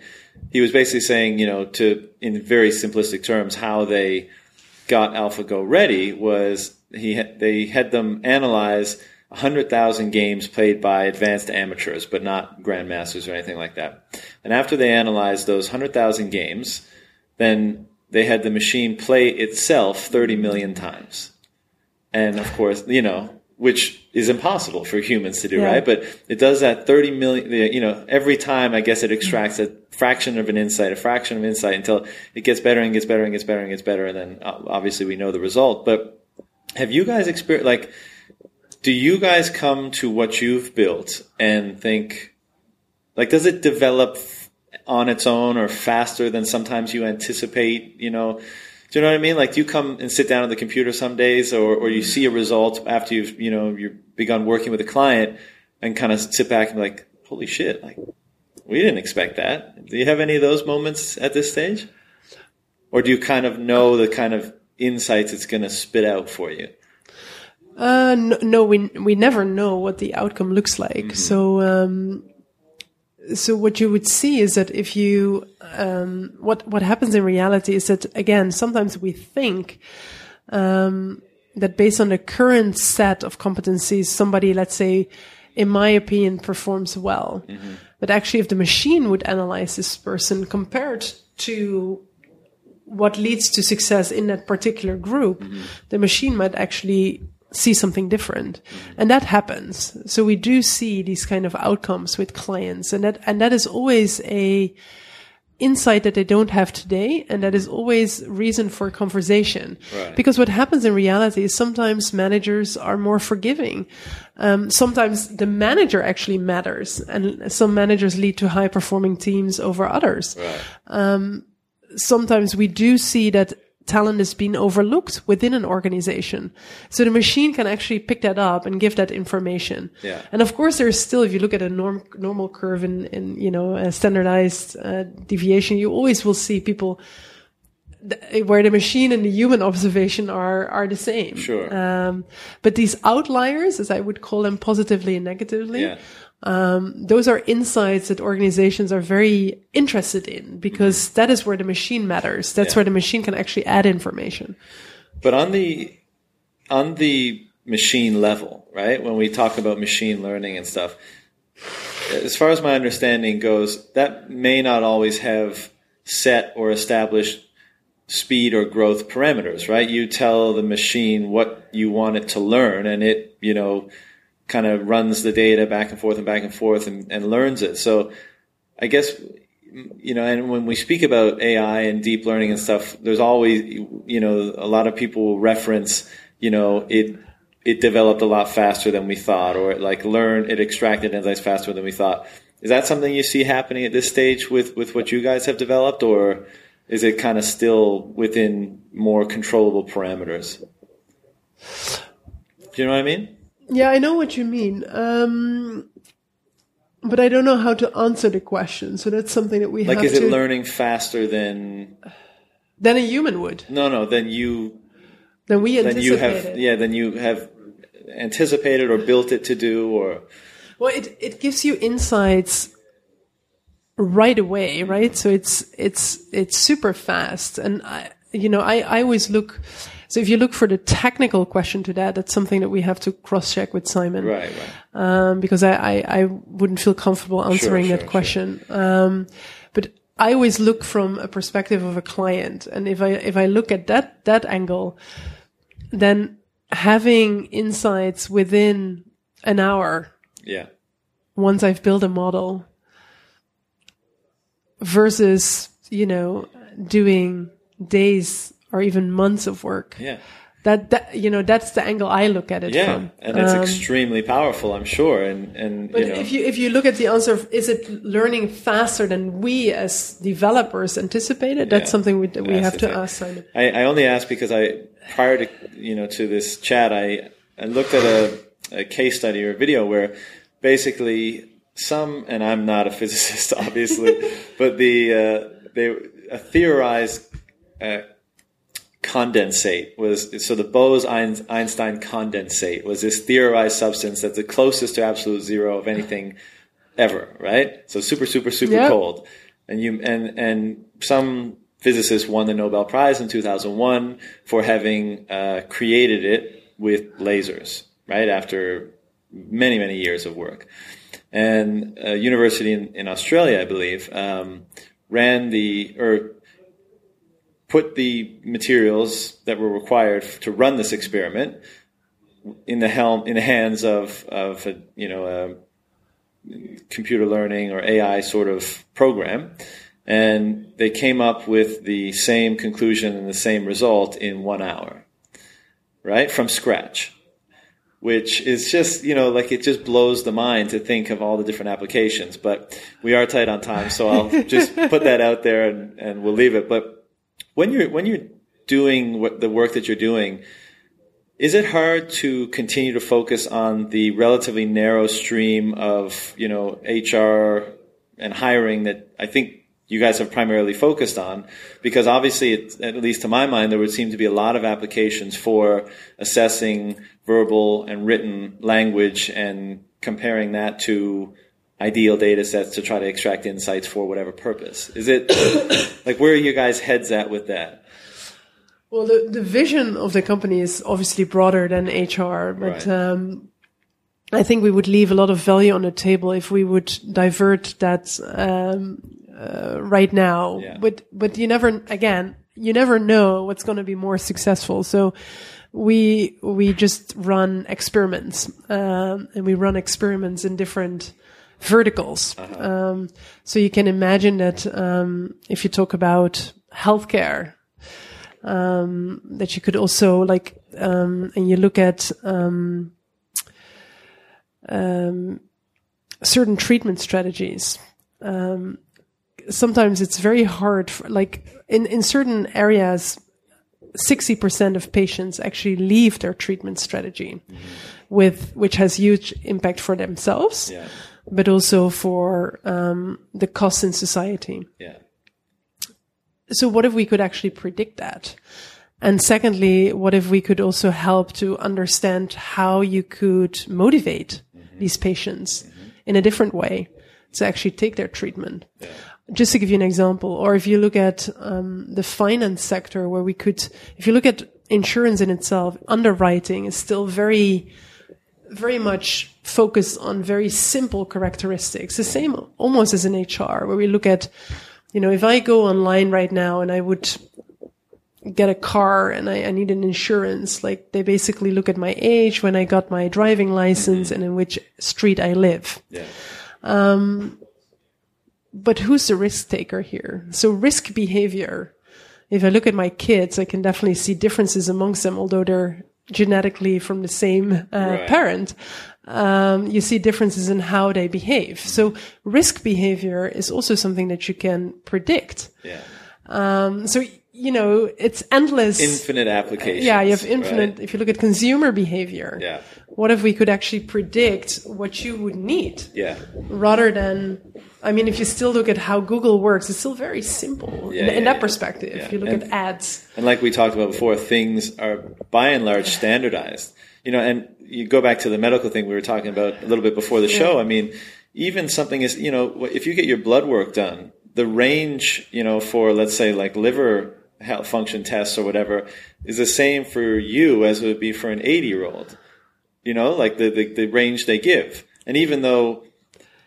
he was basically saying, you know, to in very simplistic terms, how they got AlphaGo ready was he they had them analyze 100,000 games played by advanced amateurs, but not grandmasters or anything like that. And after they analyzed those 100,000 games, then they had the machine play itself 30 million times. And of course, you know, which is impossible for humans to do, Yeah. right? But it does that 30 million, you know, every time I guess it extracts a fraction of an insight, a fraction of insight until it gets better and gets better and gets better and gets better. And then obviously we know the result. But have you guys experienced, like, do you guys come to what you've built and think, like, does it develop on its own or faster than sometimes you anticipate, you know? Do you know what I mean? Like, you come and sit down at the computer some days, or, or you see a result after you've, you know, you've begun working with a client, and kind of sit back and be like, "Holy shit! Like, we didn't expect that." Do you have any of those moments at this stage, or do you kind of know the kind of insights it's going to spit out for you? Uh, no, no, we we never know what the outcome looks like. Mm-hmm. So, um, so what you would see is that if you, um, what what happens in reality is that again, sometimes we think um, that based on the current set of competencies, somebody, let's say, in my opinion, performs well. But actually, if the machine would analyze this person compared to what leads to success in that particular group, the machine might actually see something different. And that happens. So we do see these kind of outcomes with clients and that, and that is always a insight that they don't have today. And that is always reason for conversation. Right. Because what happens in reality is sometimes managers are more forgiving. Um, sometimes the manager actually matters and some managers lead to high performing teams over others Right. sometimes we do see that talent is being overlooked within an organization. So the machine can actually pick that up and give that information. Yeah. And of course, there's still, if you look at a norm, normal curve in, in, you know, a standardized uh, deviation, you always will see people th- where the machine and the human observation are, are the same. Sure. Um, but these outliers, as I would call them positively and negatively, Yeah. Um, those are insights that organizations are very interested in because that is where the machine matters. That's Yeah. where the machine can actually add information. But on the on the machine level, right? When we talk about machine learning and stuff, as far as my understanding goes, that may not always have set or established speed or growth parameters, right? You tell the machine what you want it to learn and it, you know, kind of runs the data back and forth and back and forth and, and learns it. So I guess you know, and when we speak about AI and deep learning and stuff, there's always, you know, a lot of people reference, you know, it it developed a lot faster than we thought, or it like learned, it extracted insights faster than we thought. Is that something you see happening at this stage with with what you guys have developed, or is it kind of still within more controllable parameters? Do you know what I mean? Yeah, I know what you mean. Um, but I don't know how to answer the question. So that's something that we Like, have is it to, learning faster than than a human would, no, no, than you than we than you have yeah than you have anticipated or built it to do or Well, it, it gives you insights right away, right? So it's, it's, it's super fast. And I, you know, I, I always look, so if you look for the technical question to that, that's something that we have to cross check with Simon. right right Um, because I, I, I wouldn't feel comfortable answering sure, that sure. question. Um, but I always look from a perspective of a client. And if I, if I look at that, that angle, then having insights within an hour yeah once I've built a model versus, you know, doing days or even months of work. yeah That, that, you know, that's the angle I look at it yeah from. and it's Um, extremely powerful i'm sure and and but you know if you if you look at the answer of is it learning faster than we as developers anticipated, that's Yeah. something we, we That's have to ask Simon. I, I only asked because I prior to you know to this chat I I looked at a, a case study or a video where basically some and I'm not a physicist obviously but the uh, they a theorized uh, condensate was so the Bose-Einstein condensate was this theorized substance that's the closest to absolute zero of anything ever, right? So super, super, super Yep. cold. And you and and some physicists won the Nobel Prize in 2001 for having uh, created it with lasers, right? After many, many years of work. And a university in, in Australia, I believe, um, ran the or put the materials that were required to run this experiment in the helm in the hands of of a, you know a computer learning or AI sort of program, and they came up with the same conclusion and the same result in one hour, right from scratch. Which is just, you know, like it just blows the mind to think of all the different applications. But we are tight on time, so I'll just put that out there and, and we'll leave it. But when you're when you're doing what the work that you're doing, is it hard to continue to focus on the relatively narrow stream of you know HR and hiring that I think you guys have primarily focused on? Because obviously, at least to my mind, there would seem to be a lot of applications for assessing verbal and written language and comparing that to ideal data sets to try to extract insights for whatever purpose. Is it like where are you guys heads at with that? Well, the, the vision of the company is obviously broader than HR, but Right. um, I think we would leave a lot of value on the table if we would divert that um, uh, right now. Yeah. But but you never again you never know what's going to be more successful. So we we just run experiments um, and we run experiments in different verticals. Um, so you can imagine that um, if you talk about healthcare um, that you could also like, um, and you look at um, um, certain treatment strategies. Um, sometimes it's very hard, for, like in in certain areas. 60% of patients actually leave their treatment strategy with which has huge impact for themselves Yeah, but also for um, the costs in society yeah, so what if we could actually predict that? And secondly, what if we could also help to understand how you could motivate these patients in a different way to actually take their treatment? Just to give you an example, or if you look at um, the finance sector, where we could, if you look at insurance in itself, underwriting is still very very much focused on very simple characteristics. The same almost as in HR, where we look at, you know, if I go online right now and I would get a car and I, I need an insurance, like they basically look at my age, when I got my driving license, and in which street I live. yeah, Um, But who's the risk taker here? So risk behavior. If I look at my kids, I can definitely see differences amongst them, although they're genetically from the same uh, Right. parent. Um, you see differences in how they behave. So risk behavior is also something that you can predict. yeah. Um, so you know it's endless. Infinite applications. yeah, you have infinite. right? If you look at consumer behavior, Yeah, what if we could actually predict what you would need? yeah, rather than I mean, if you still look at how Google works, it's still very simple in, Yeah, in that yeah. perspective. Yeah. If you look And- at ads, And like we talked about before, things are by and large standardized. You know, and you go back to the medical thing we were talking about a little bit before the show. I mean, even something is, you know, if you get your blood work done, the range, you know, for let's say like liver health function tests or whatever is the same for you as it would be for an 80 year old. You know, like the, the, the range they give. And even though,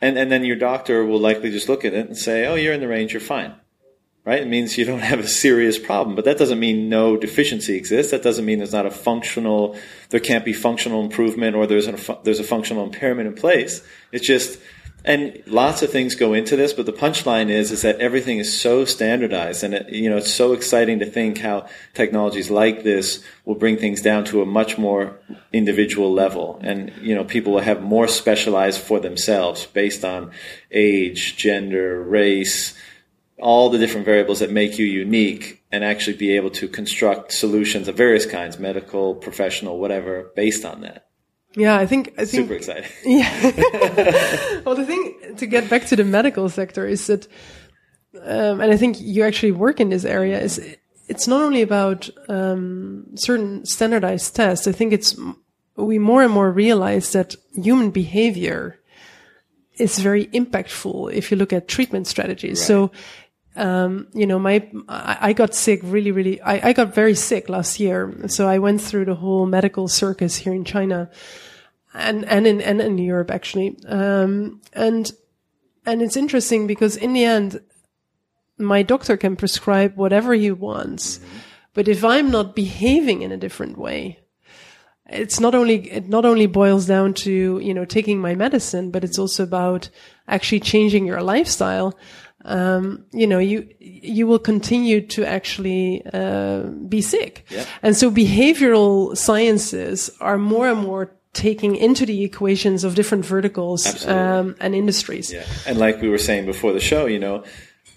and, and then your doctor will likely just look at it and say, oh, you're in the range, you're fine right? It means you don't have a serious problem, but that doesn't mean no deficiency exists. That doesn't mean there's not a functional, there can't be functional improvement or there's a, there's a functional impairment in place. It's just, and lots of things go into this, but the punchline is, is that everything is so standardized and it, you know, it's so exciting to think how technologies like this will bring things down to a much more individual level. And, you know, people will have more specialized for themselves based on age, gender, race, all the different variables that make you unique and actually be able to construct solutions of various kinds, medical, professional, whatever, based on that. Yeah, I think I think Super exciting. well, the thing to get back to the medical sector is that, um, and I think you actually work in this area. Is it's not only about um, certain standardized tests. I think it's we more and more realize that human behavior is very impactful if you look at treatment strategies. So. Um, you know, my, I, I got sick really, really, I, I got very sick last year. So I went through the whole medical circus here in China and, and in, and in Europe actually. Um, and, and it's interesting because in the end, my doctor can prescribe whatever he wants. But if I'm not behaving in a different way, it's not only it not only boils down to you know taking my medicine, but it's also about actually changing your lifestyle. Um, you know, you you will continue to actually uh, be sick, Yeah. and so behavioral sciences are more and more taking into the equations of different verticals um, and industries. Yeah. And like we were saying before the show, you know,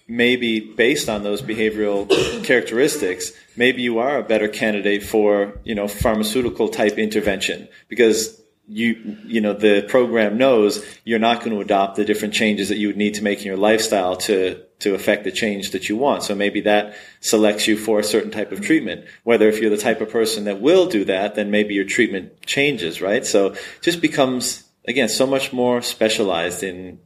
maybe based on those behavioral characteristics, maybe you are a better candidate for, you know, pharmaceutical type intervention because you, you know, the program knows you're not going to adopt the different changes that you would need to make in your lifestyle to, to affect the change that you want. So maybe that selects you for a certain type of treatment. Whether if you're the type of person that will do that, then maybe your treatment changes, right? So it just becomes, again, so much more specialized in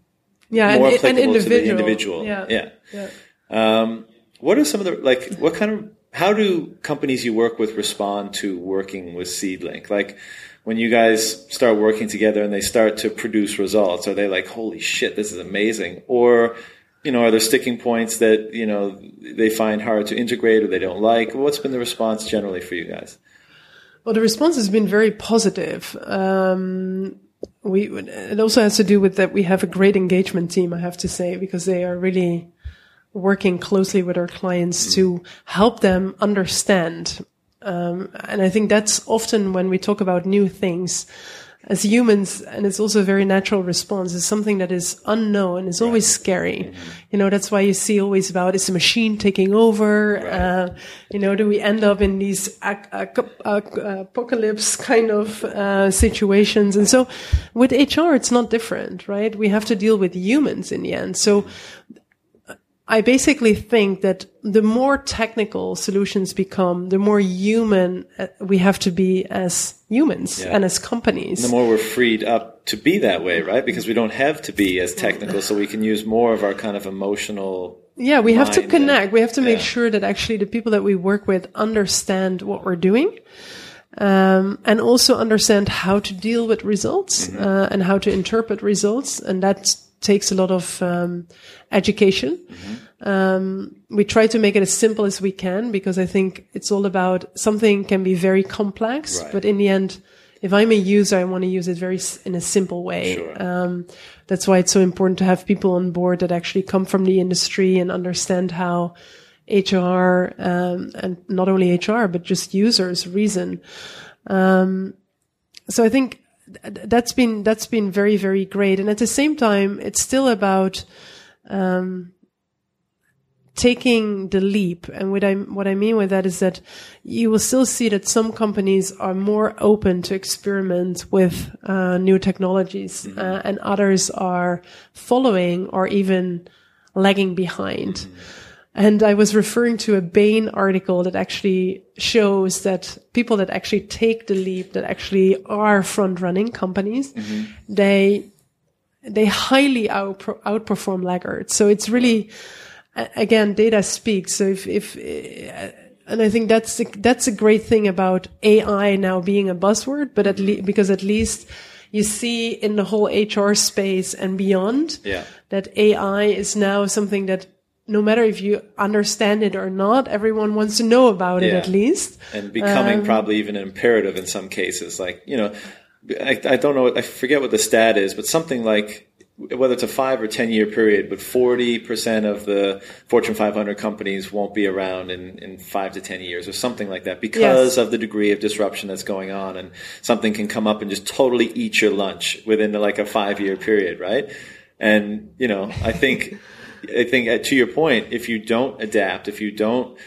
Yeah, more and, and applicable to the individual. individual. Yeah, Yeah. yeah. Um, what are some of the like? What kind of? How do companies you work with respond to working with Seedlink? Like when you guys start working together and they start to produce results, are they like, "Holy shit, this is amazing"? Or you know, are there sticking points that you know they find hard to integrate or they don't like? What's been the response generally for you guys? Well, the response has been very positive. Um, we it also has to do with that we have a great engagement team, I have to say, because they are really working closely with our clients to help them understand. Um, and I think that's often when we talk about new things as humans, and it's also a very natural response, is something that is unknown. It's always scary. You know, that's why you see always about is the machine taking over? Uh, you know, do we end up in these ac- ac- ac- apocalypse kind of uh, situations? And so with HR, it's not different, right? We have to deal with humans in the end. So I basically think that the more technical solutions become, the more human uh, we have to be as humans Yeah. and as companies. The more we're freed up to be that way, right? Because we don't have to be as technical, so we can use more of our kind of emotional yeah, we have to connect. and- we have to make yeah. sure that actually the people that we work with understand what we're doing. Um, and also understand how to deal with results Mm-hmm. uh, and how to interpret results, and that takes a lot of um, education. Mm-hmm. Um, we try to make it as simple as we can because I think it's all about something can be very complex, Right. but in the end, if I'm a user, I want to use it very in a simple way. Sure. Um, that's why it's so important to have people on board that actually come from the industry and understand how HR um, and not only HR but just users reason. Um, so I think th- that's been that's been very very great, and at the same time, it's still about um, taking the leap. And what I what I mean with that is that you will still see that some companies are more open to experiment with uh, new technologies, uh, and others are following or even lagging behind. And I was referring to a Bain article that actually shows that people that actually take the leap, that actually are front running companies, they they highly outper- outperform laggards. So it's really, again, data speaks. So if, if, uh, and I think that's, the, that's a great thing about AI now being a buzzword, but at least, because at least you see in the whole HR space and beyond Yeah. that AI is now something that no matter if you understand it or not, everyone wants to know about it at least. and becoming Um, probably even an imperative in some cases. Like, you know, I, I don't know, I forget what the stat is, but something like whether it's a five or 10 year period, but 40% of the Fortune 500 companies won't be around in, in five to 10 years or something like that because Yes. of the degree of disruption that's going on. And something can come up and just totally eat your lunch within like a five year period, right? And, you know, I think, I think uh, to your point, if you don't adapt, if you don't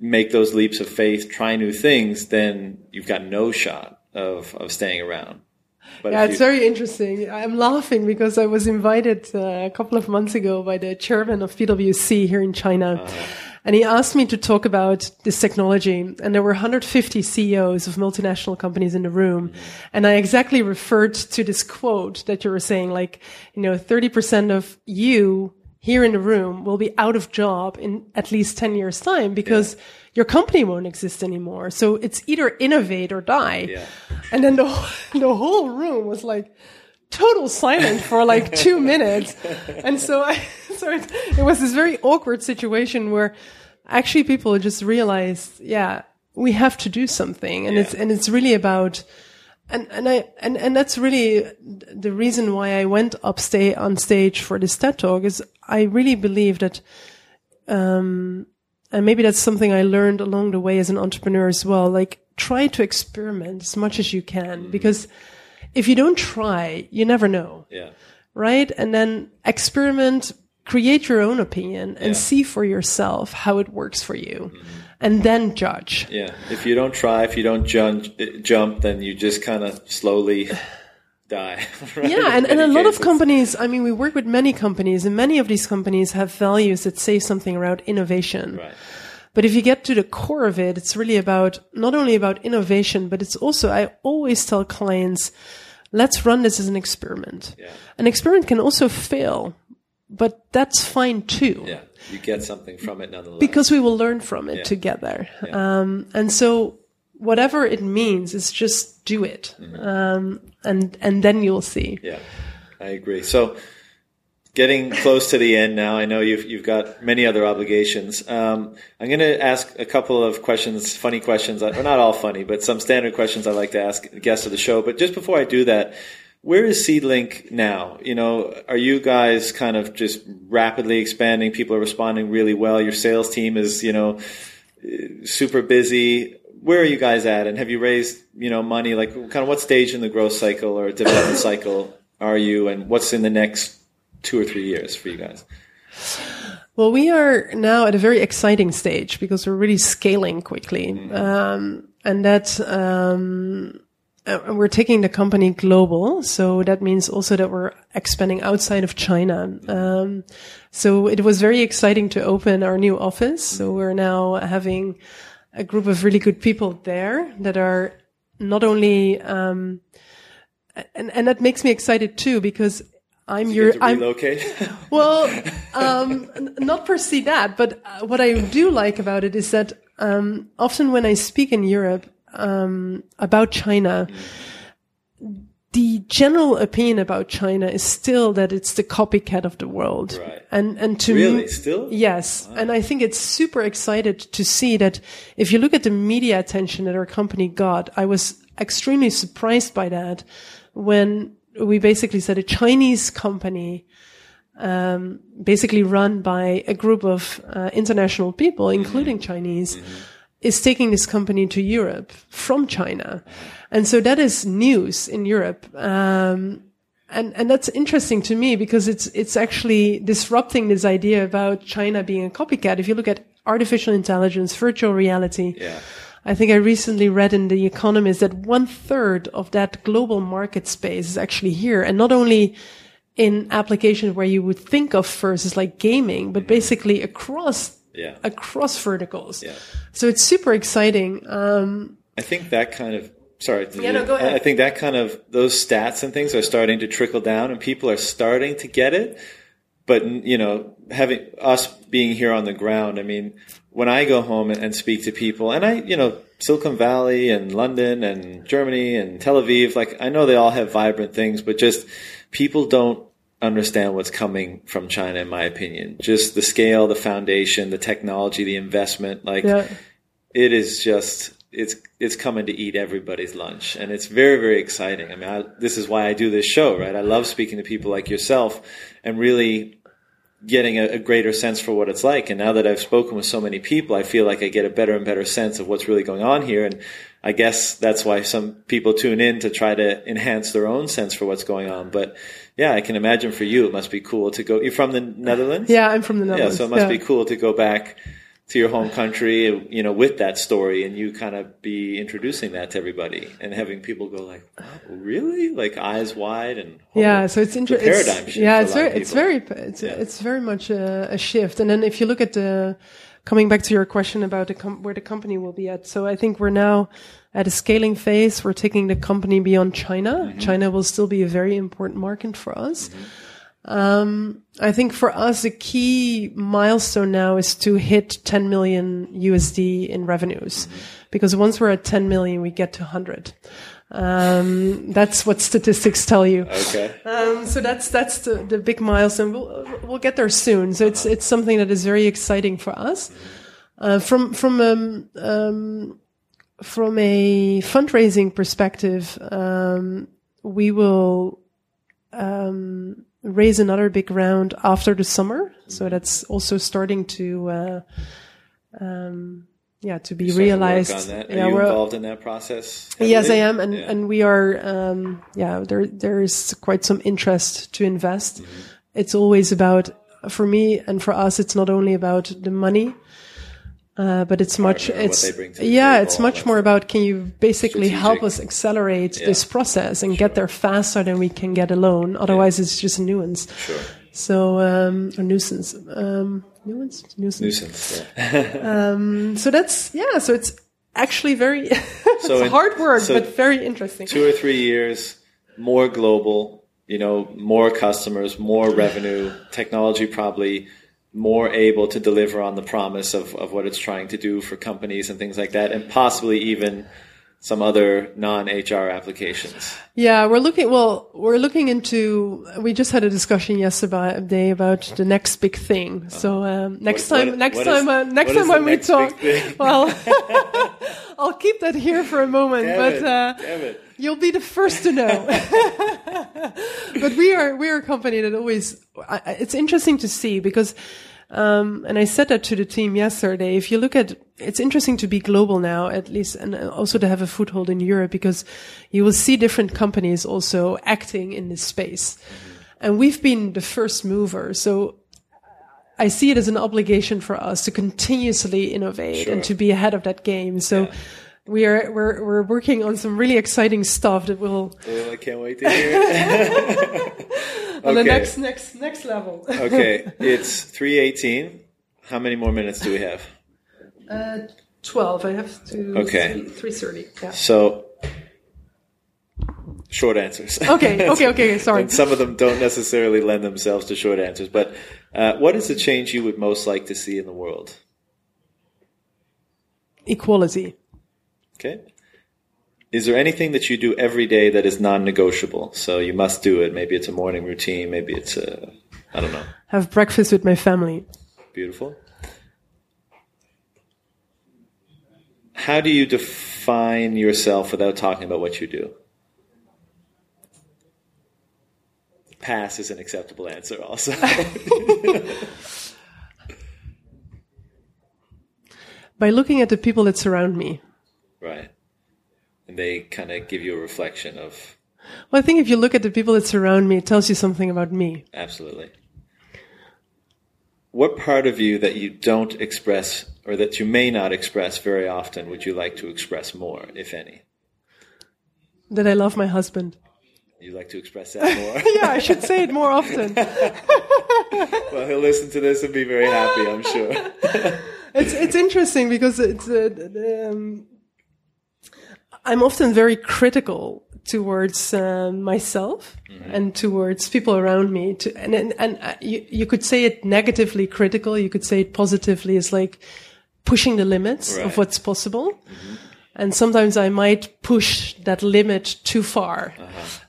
make those leaps of faith, try new things, then you've got no shot of, of staying around. But Yeah, it's you- very interesting. I'm laughing because I was invited uh, a couple of months ago by the chairman of PwC here in China. And he asked me to talk about this technology. And there were 150 CEOs of multinational companies in the room. And I exactly referred to this quote that you were saying, like, you know, 30% of you here in the room will be out of job in at least 10 years time because your company won't exist anymore. So it's either innovate or die. Yeah. And then the, the whole room was like total silent for like two minutes. And so I, so it, it was this very awkward situation where actually people just realized, yeah, we have to do something. And it's, and it's really about, and and I and and that's really the reason why I went upstate on stage for this TED talk is I really believe that, um, and maybe that's something I learned along the way as an entrepreneur as well. Like try to experiment as much as you can because if you don't try, you never know. Yeah. Right, and then experiment, create your own opinion, and Yeah. see for yourself how it works for you, and then judge. Yeah. If you don't try, if you don't jump, jump, then you just kind of slowly die. right? Yeah, and, and a many lot of companies, I mean, we work with many companies, and many of these companies have values that say something around innovation. Right. But if you get to the core of it, it's really about not only about innovation, but it's also, I always tell clients, let's run this as an experiment. Yeah. An experiment can also fail, but that's fine too. Yeah. You get something from it nonetheless. Because we will learn from it Yeah. together. Um, and so whatever it means is just do it. Um, and, and then you'll see. Yeah, I agree. So, getting close to the end now, I know you've you've got many other obligations. Um, I'm going to ask a couple of questions, funny questions. Well, not all funny, but some standard questions I like to ask guests of the show. But just before I do that, where is Seedlink now? You know, are you guys kind of just rapidly expanding? People are responding really well. Your sales team is, you know, super busy. Where are you guys at? And have you raised, you know, money? Like, kind of what stage in the growth cycle or development cycle are you? And what's in the next two or three years for you guys? Well, we are now at a very exciting stage because we're really scaling quickly. Um, and that, um, uh, we're taking the company global. So that means also that we're expanding outside of China. Um, so it was very exciting to open our new office. So we're now having a group of really good people there that are not only, um, and, and that makes me excited too because I'm your, I'm, relocate? well, um, not per se that, but uh, what I do like about it is that um, often when I speak in Europe um, about China, the general opinion about China is still that it's the copycat of the world. Right. And and to Really? me, Still? yes. And I think it's super excited to see that if you look at the media attention that our company got, I was extremely surprised by that when we basically said a Chinese company um, basically run by a group of uh, international people, including Chinese, is taking this company to Europe from China. And so that is news in Europe. Um, and, and that's interesting to me because it's, it's actually disrupting this idea about China being a copycat. If you look at artificial intelligence, virtual reality, yeah. I think I recently read in The Economist that one third of that global market space is actually here. And not only in applications where you would think of first as like gaming, but basically across, Yeah. across verticals. Yeah. So it's super exciting. Um, I think that kind of sorry. Yeah, you- no, go ahead. I think that kind of those stats and things are starting to trickle down, and people are starting to get it. But you know, having us being here on the ground, I mean, when I go home and, and speak to people, and I, you know, Silicon Valley and London and Germany and Tel Aviv, like I know they all have vibrant things, but just people don't understand what's coming from China, in my opinion. Just the scale, the foundation, the technology, the investment, like yeah. it is just it's it's coming to eat everybody's lunch. And it's very very exciting. I mean I, this is why i do this show right? I love speaking to people like yourself and really getting a, a greater sense for what it's like. And now that i've spoken with so many people i feel like i get a better and better sense of what's really going on here. And i guess that's why some people tune in to try to enhance their own sense for what's going on. But yeah i can imagine for you it must be cool to go you're from the netherlands Yeah, I'm from the Netherlands. yeah, so it must Yeah. be cool to go back to your home country, you know, with that story, and you kind of be introducing that to everybody, and having people go like, "Wow, "Really?" Like eyes wide and Yeah, so it's interesting. paradigm shift Yeah, it's very, it's very, it's, Yeah. it's very much a, a shift. And then if you look at the, coming back to your question about the com- where the company will be at, so I think we're now at a scaling phase. We're taking the company beyond China. Mm-hmm. China will still be a very important market for us. Um, I think for us, a key milestone now is to hit 10 million USD in revenues. Mm-hmm. Because once we're at 10 million, we get to 100. Um, that's what statistics tell you. okay, Um, so that's that's the, the big milestone. We'll, we'll get there soon. So it's it's something that is very exciting for us. Uh, from from um, um, from a fundraising perspective, um, we will um, raise another big round after the summer. So that's also starting to, uh, um, yeah, to be work realized. Are Yeah, you involved in that process? Yes, I am, and Yeah. and we are. Um, yeah, there there is quite some interest to invest. Mm-hmm. It's always about for me and for us. It's not only about the money, uh, but it's much. It's they bring to the yeah, it's much more about can you basically help us accelerate Yeah. this process and get there faster than we can get alone. Otherwise, it's just a nuance. Sure. So um, a nuisance. Um, nuance. Nuisance. Nuisance. Yeah. So that's yeah. So it's actually very. So in- hard work, so but very interesting. Two or three years, more global, you know, more customers, more revenue, technology probably more able to deliver on the promise of, of what it's trying to do for companies and things like that, and possibly even some other non-HR applications. Yeah, we're looking. Well, we're looking into. We just had a discussion yesterday about the next big thing. So um, next What- time, what- next what time, is- uh, next time when we talk, well, I'll keep that here for a moment. Damn but it. uh, Damn it. You'll be the first to know. but we are we are a company that always. It's interesting to see because, um, and I said that to the team yesterday. If you look at, it's interesting to be global now, at least, and also to have a foothold in Europe because you will see different companies also acting in this space, and we've been the first mover. So I see it as an obligation for us to continuously innovate and to be ahead of that game. So we are we're we're working on some really exciting stuff that will I can't wait to hear it. on the next next next level. okay, it's 318. How many more minutes do we have? Uh, Twelve. I have to. Okay. Three thirty. Yeah. So, short answers. Okay. Okay. Okay. Sorry. and some of them don't necessarily lend themselves to short answers. But uh, what is the change you would most like to see in the world? Equality. Okay. Is there anything that you do every day that is non-negotiable? So you must do it. Maybe it's a morning routine. Maybe it's a, I don't know. Have breakfast with my family. Beautiful. How do you define yourself without talking about what you do? Pass is an acceptable answer also. By looking at the people that surround me. right. They kind of give you a reflection of Well, I think if you look at the people that surround me, it tells you something about me. absolutely. What part of you that you don't express or that you may not express very often would you like to express more, if any? That I love my husband. You like to express that more? Yeah, I should say it more often. well, he'll listen to this and be very happy, I'm sure. it's it's interesting because it's uh, um, I'm often very critical towards uh, myself and towards people around me. To, and and, and uh, you, you could say it negatively critical. You could say it positively. It's like pushing the limits Right. of what's possible. And sometimes I might push that limit too far.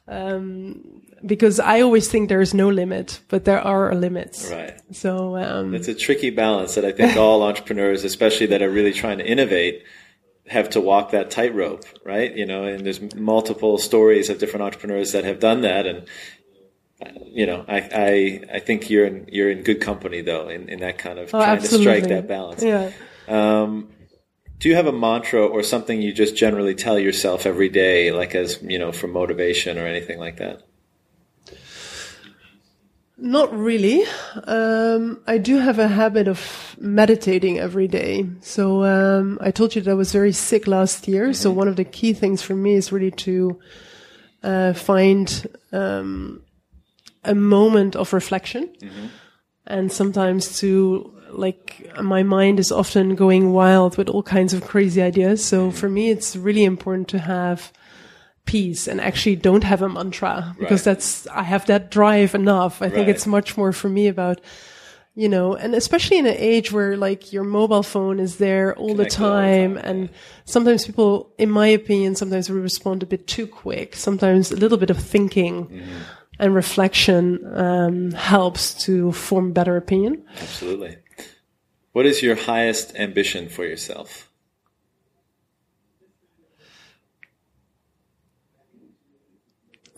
Um, because I always think there is no limit, but there are limits. Right. So, um, It's a tricky balance that I think all entrepreneurs, especially that are really trying to innovate, have to walk that tightrope, right? You know, and there's multiple stories of different entrepreneurs that have done that, and you know, I I, I think you're in you're in good company though, in, in that kind of oh, trying absolutely. to strike that balance. Yeah. Um, do you have a mantra or something you just generally tell yourself every day, like as you know, for motivation or anything like that? Not really. Um, I do have a habit of meditating every day. So um, I told you that I was very sick last year. So one of the key things for me is really to uh, find um, a moment of reflection, and sometimes to like my mind is often going wild with all kinds of crazy ideas. So for me, it's really important to have peace and actually don't have a mantra because Right. that's I have that drive enough. I think Right. it's much more for me about you know, and especially in an age where like your mobile phone is there all the Connected all the time, time, and sometimes people, in my opinion, sometimes we respond a bit too quick. Sometimes a little bit of thinking Mm-hmm. and reflection um, helps to form better opinion.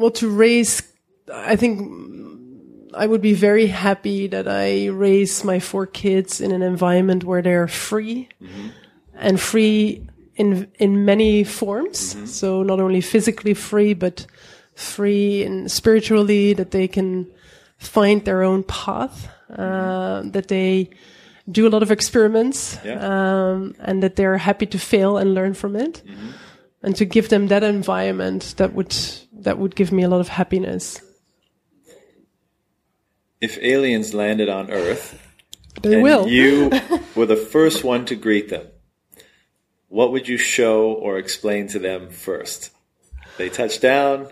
Well, to raise, I think I would be very happy that I raise my four kids in an environment where they're free and free in in many forms. So not only physically free, but free and spiritually that they can find their own path. Uh, that they do a lot of experiments, Yeah. um, and that they're happy to fail and learn from it. And to give them that environment, that would that would give me a lot of happiness. If aliens landed on Earth They and will. you were the first one to greet them, what would you show or explain to them first? They touch down,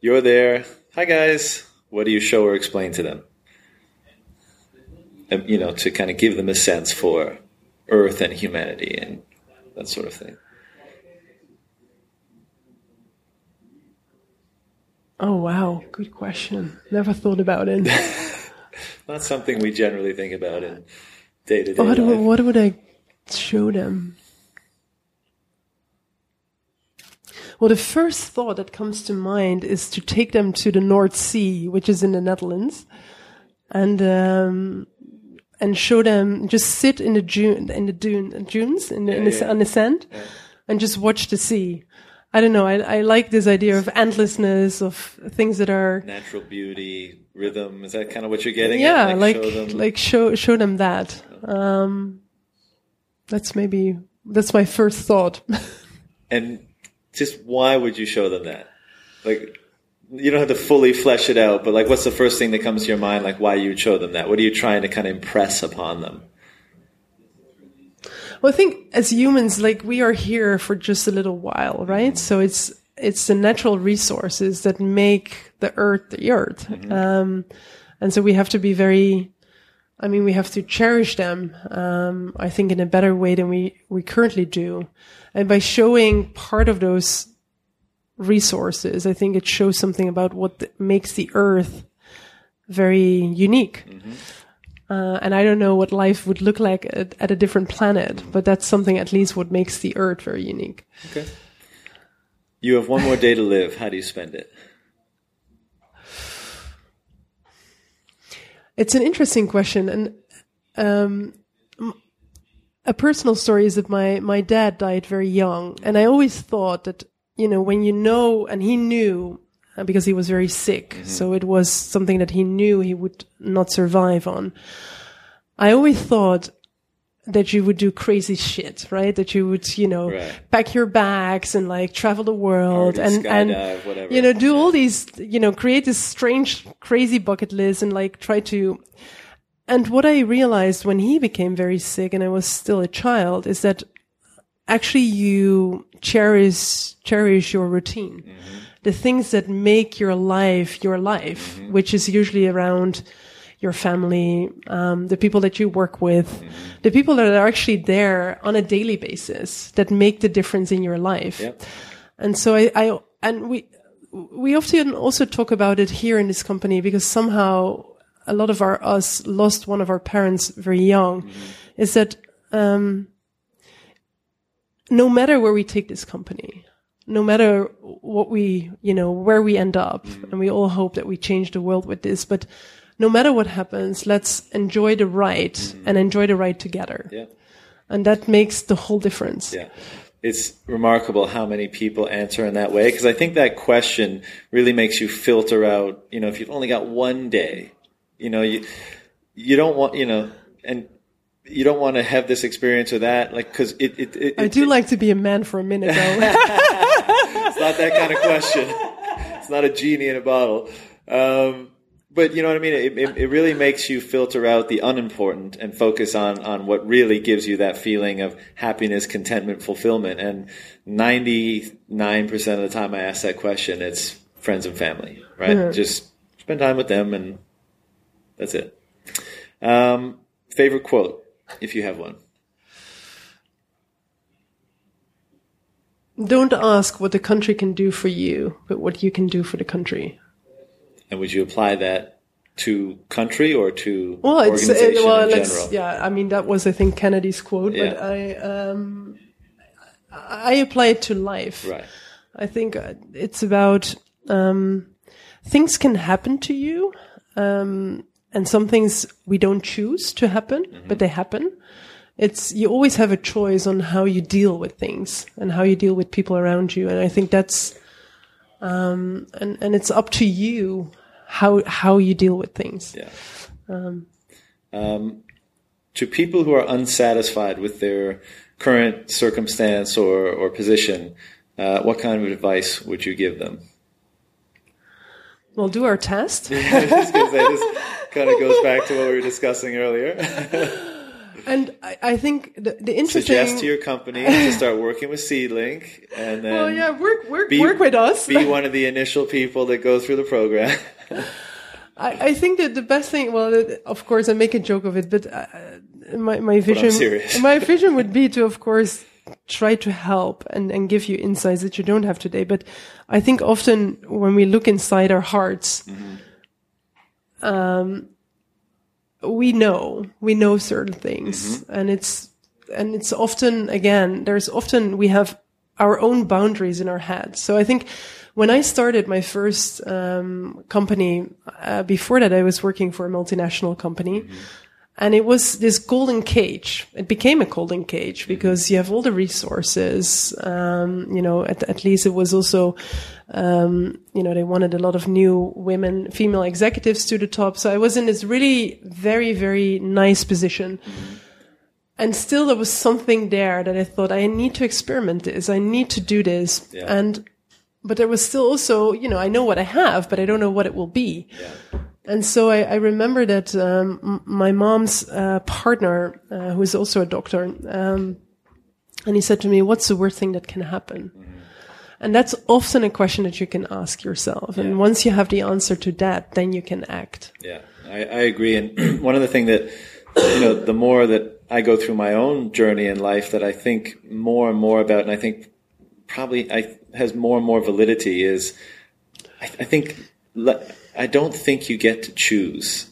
you're there. Hi guys. What do you show or explain to them? Um, you know, to kind of give them a sense for Earth and humanity and that sort of thing. Oh wow, good question. Never thought about it. Not something we generally think about in day to day what, life. would- what would I show them? Well, the first thought that comes to mind is to take them to the North Sea, which is in the Netherlands, and um, and show them just sit in the dune in the dune dunes in the, in the, yeah. on the sand, and just watch the sea. I don't know. I, I like this idea of endlessness of things that are Natural beauty, rhythm. Is that kind of what you're getting yeah, at? like show them- like show show them that. Um, that's maybe that's my first thought. And just why would you show them that? Like, you don't have to fully flesh it out, but like, what's the first thing that comes to your mind? Like, why you show them that? What are you trying to kind of impress upon them? Well, I think as humans, like we are here for just a little while, right? So it's it's the natural resources that make the earth the earth, um, and so we have to be very. I mean, we have to cherish them. Um, I think in a better way than we we currently do, and by showing part of those resources, I think it shows something about what th- makes the earth very unique. Uh, and I don't know what life would look like at, at a different planet, but that's something at least what makes the earth very unique. Okay. You have one more day to live. How do you spend it? It's an interesting question, and um, a personal story is that my my dad died very young, and I always thought that you know when you know, and he knew Uh, because he was very sick, mm-hmm. so it was something that he knew he would not survive on. I always thought that you would do crazy shit, right? That you would, you know, Right. pack your bags and like travel the world and and whatever. you know do all these, you know, create this strange, crazy bucket list and like try to. And what I realized when he became very sick and I was still a child is that actually you cherish cherish your routine, mm-hmm. The things that make your life your life, which is usually around your family, um, the people that you work with, the people that are actually there on a daily basis that make the difference in your life. Yep. And so I, I and we we often also talk about it here in this company because somehow a lot of our us lost one of our parents very young. Is that um, no matter where we take this company, no matter what we you know where we end up, mm. and we all hope that we change the world with this, but no matter what happens, let's enjoy the ride mm. and enjoy the ride together, Yeah. and that makes the whole difference. Yeah. It's remarkable how many people answer in that way because I think that question really makes you filter out, you know, if you've only got one day, you know, you you don't want, you know, and you don't want to have this experience or that like cuz it it, it I it- do like to be a man for a minute, though. it's not that kind of question. It's not a genie in a bottle. Um, but you know what I mean? It, it, it really makes you filter out the unimportant and focus on, on what really gives you that feeling of happiness, contentment, fulfillment. And 99% of the time I ask that question, it's friends and family, right? Just spend time with them and that's it. Um, favorite quote, if you have one. Don't ask what the country can do for you, but what you can do for the country. And would you apply that to country or to Well, it's uh, organization well, in let's general? yeah. I mean, that was I think Kennedy's quote, but I um, I apply it to life. Right. I think uh, it's about um, things can happen to you, um, and some things we don't choose to happen, but they happen. It's you always have a choice on how you deal with things and how you deal with people around you, and I think that's um, and and it's up to you how how you deal with things. Yeah. Um, to people who are unsatisfied with their current circumstance or, or position, uh, what kind of advice would you give them? We'll do our test. I was just kind of goes back to what we were discussing earlier. And I, I think the, the interesting. Suggest to your company to start working with Seedlink, and then well, yeah, work work be- work with us. be one of the initial people that go through the program. I, I think that the best thing, well, of course, I make a joke of it, but uh, my my vision, my vision would be to, of course, try to help and, and give you insights that you don't have today. But I think often when we look inside our hearts, um, we know we know certain things, and it's and it's often again there's often we have our own boundaries in our head. So I think when I started my first um, company, uh, before that I was working for a multinational company. And it was this golden cage. It became a golden cage because you have all the resources. Um, you know, at, at least it was also, um, you know, they wanted a lot of new women, female executives to the top. So I was in this really very, very nice position. And still there was something there that I thought I need to experiment this. I need to do this. Yeah. And, but there was still also, you know, I know what I have, but I don't know what it will be. And so I, I remember that um, my mom's uh, partner, uh, who is also a doctor, um, and he said to me, "What's the worst thing that can happen?" And that's often a question that you can ask yourself. And once you have the answer to that, then you can act. Yeah, I, I agree. And one of the things that, you know, the more that I go through my own journey in life that I think more and more about, and I think probably I, has more and more validity is I, I think, le- I don't think you get to choose.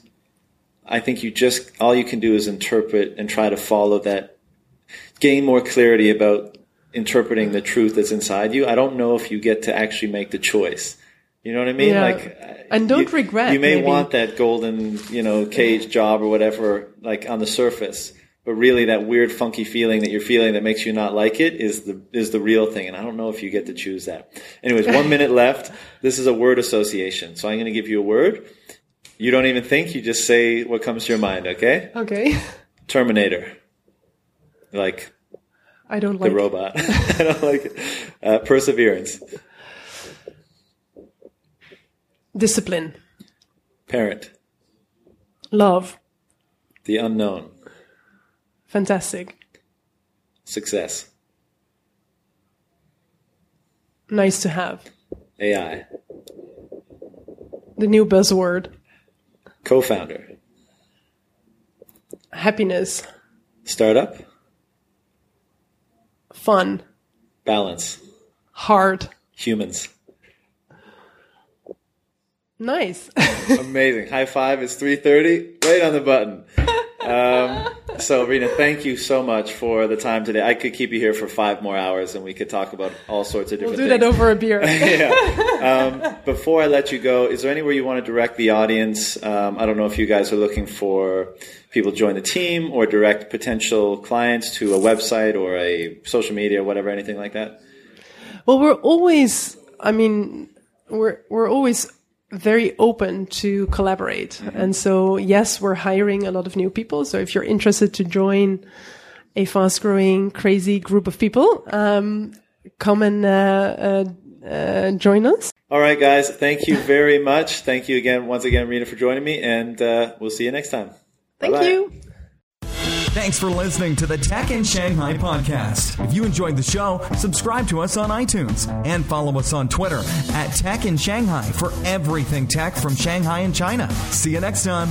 I think you just, all you can do is interpret and try to follow that, gain more clarity about interpreting the truth that's inside you. I don't know if you get to actually make the choice. You know what I mean? Yeah. Like, And don't you- regret, You may maybe. want that golden, you know, cage job or whatever, like on the surface, but really that weird, funky feeling that you're feeling that makes you not like it is the is the real thing. And I don't know if you get to choose that. Anyways, one minute left. This is a word association, so I'm going to give you a word. You don't even think; you just say what comes to your mind. Okay? Okay. Terminator, like I don't like the robot. I don't like it. Uh, perseverance, discipline, parent, love, the unknown, fantastic, success, nice to have, AI, the new buzzword, co-founder, happiness, startup, fun, balance, hard, humans. nice. Amazing. High five. It's 3.30. Right on the button. Um, so, Rina, thank you so much for the time today. I could keep you here for five more hours and we could talk about all sorts of different. Things. We'll do things. that over a beer. yeah. Um, before I let you go, is there anywhere you want to direct the audience? Um, I don't know if you guys are looking for people to join the team or direct potential clients to a website or a social media or whatever, anything like that. Well, we're always, I mean, we're, we're always very open to collaborate. And so, yes, we're hiring a lot of new people. So if you're interested to join a fast growing, crazy group of people, um, come and, uh, uh, uh, join us. All right, guys. Thank you very much. Thank you again, once again, Rina, for joining me, and uh, we'll see you next time. Thank Bye-bye. you. Thanks for listening to the Tech in Shanghai podcast. If you enjoyed the show, subscribe to us on iTunes and follow us on Twitter at Tech in Shanghai for everything tech from Shanghai and China. See you next time.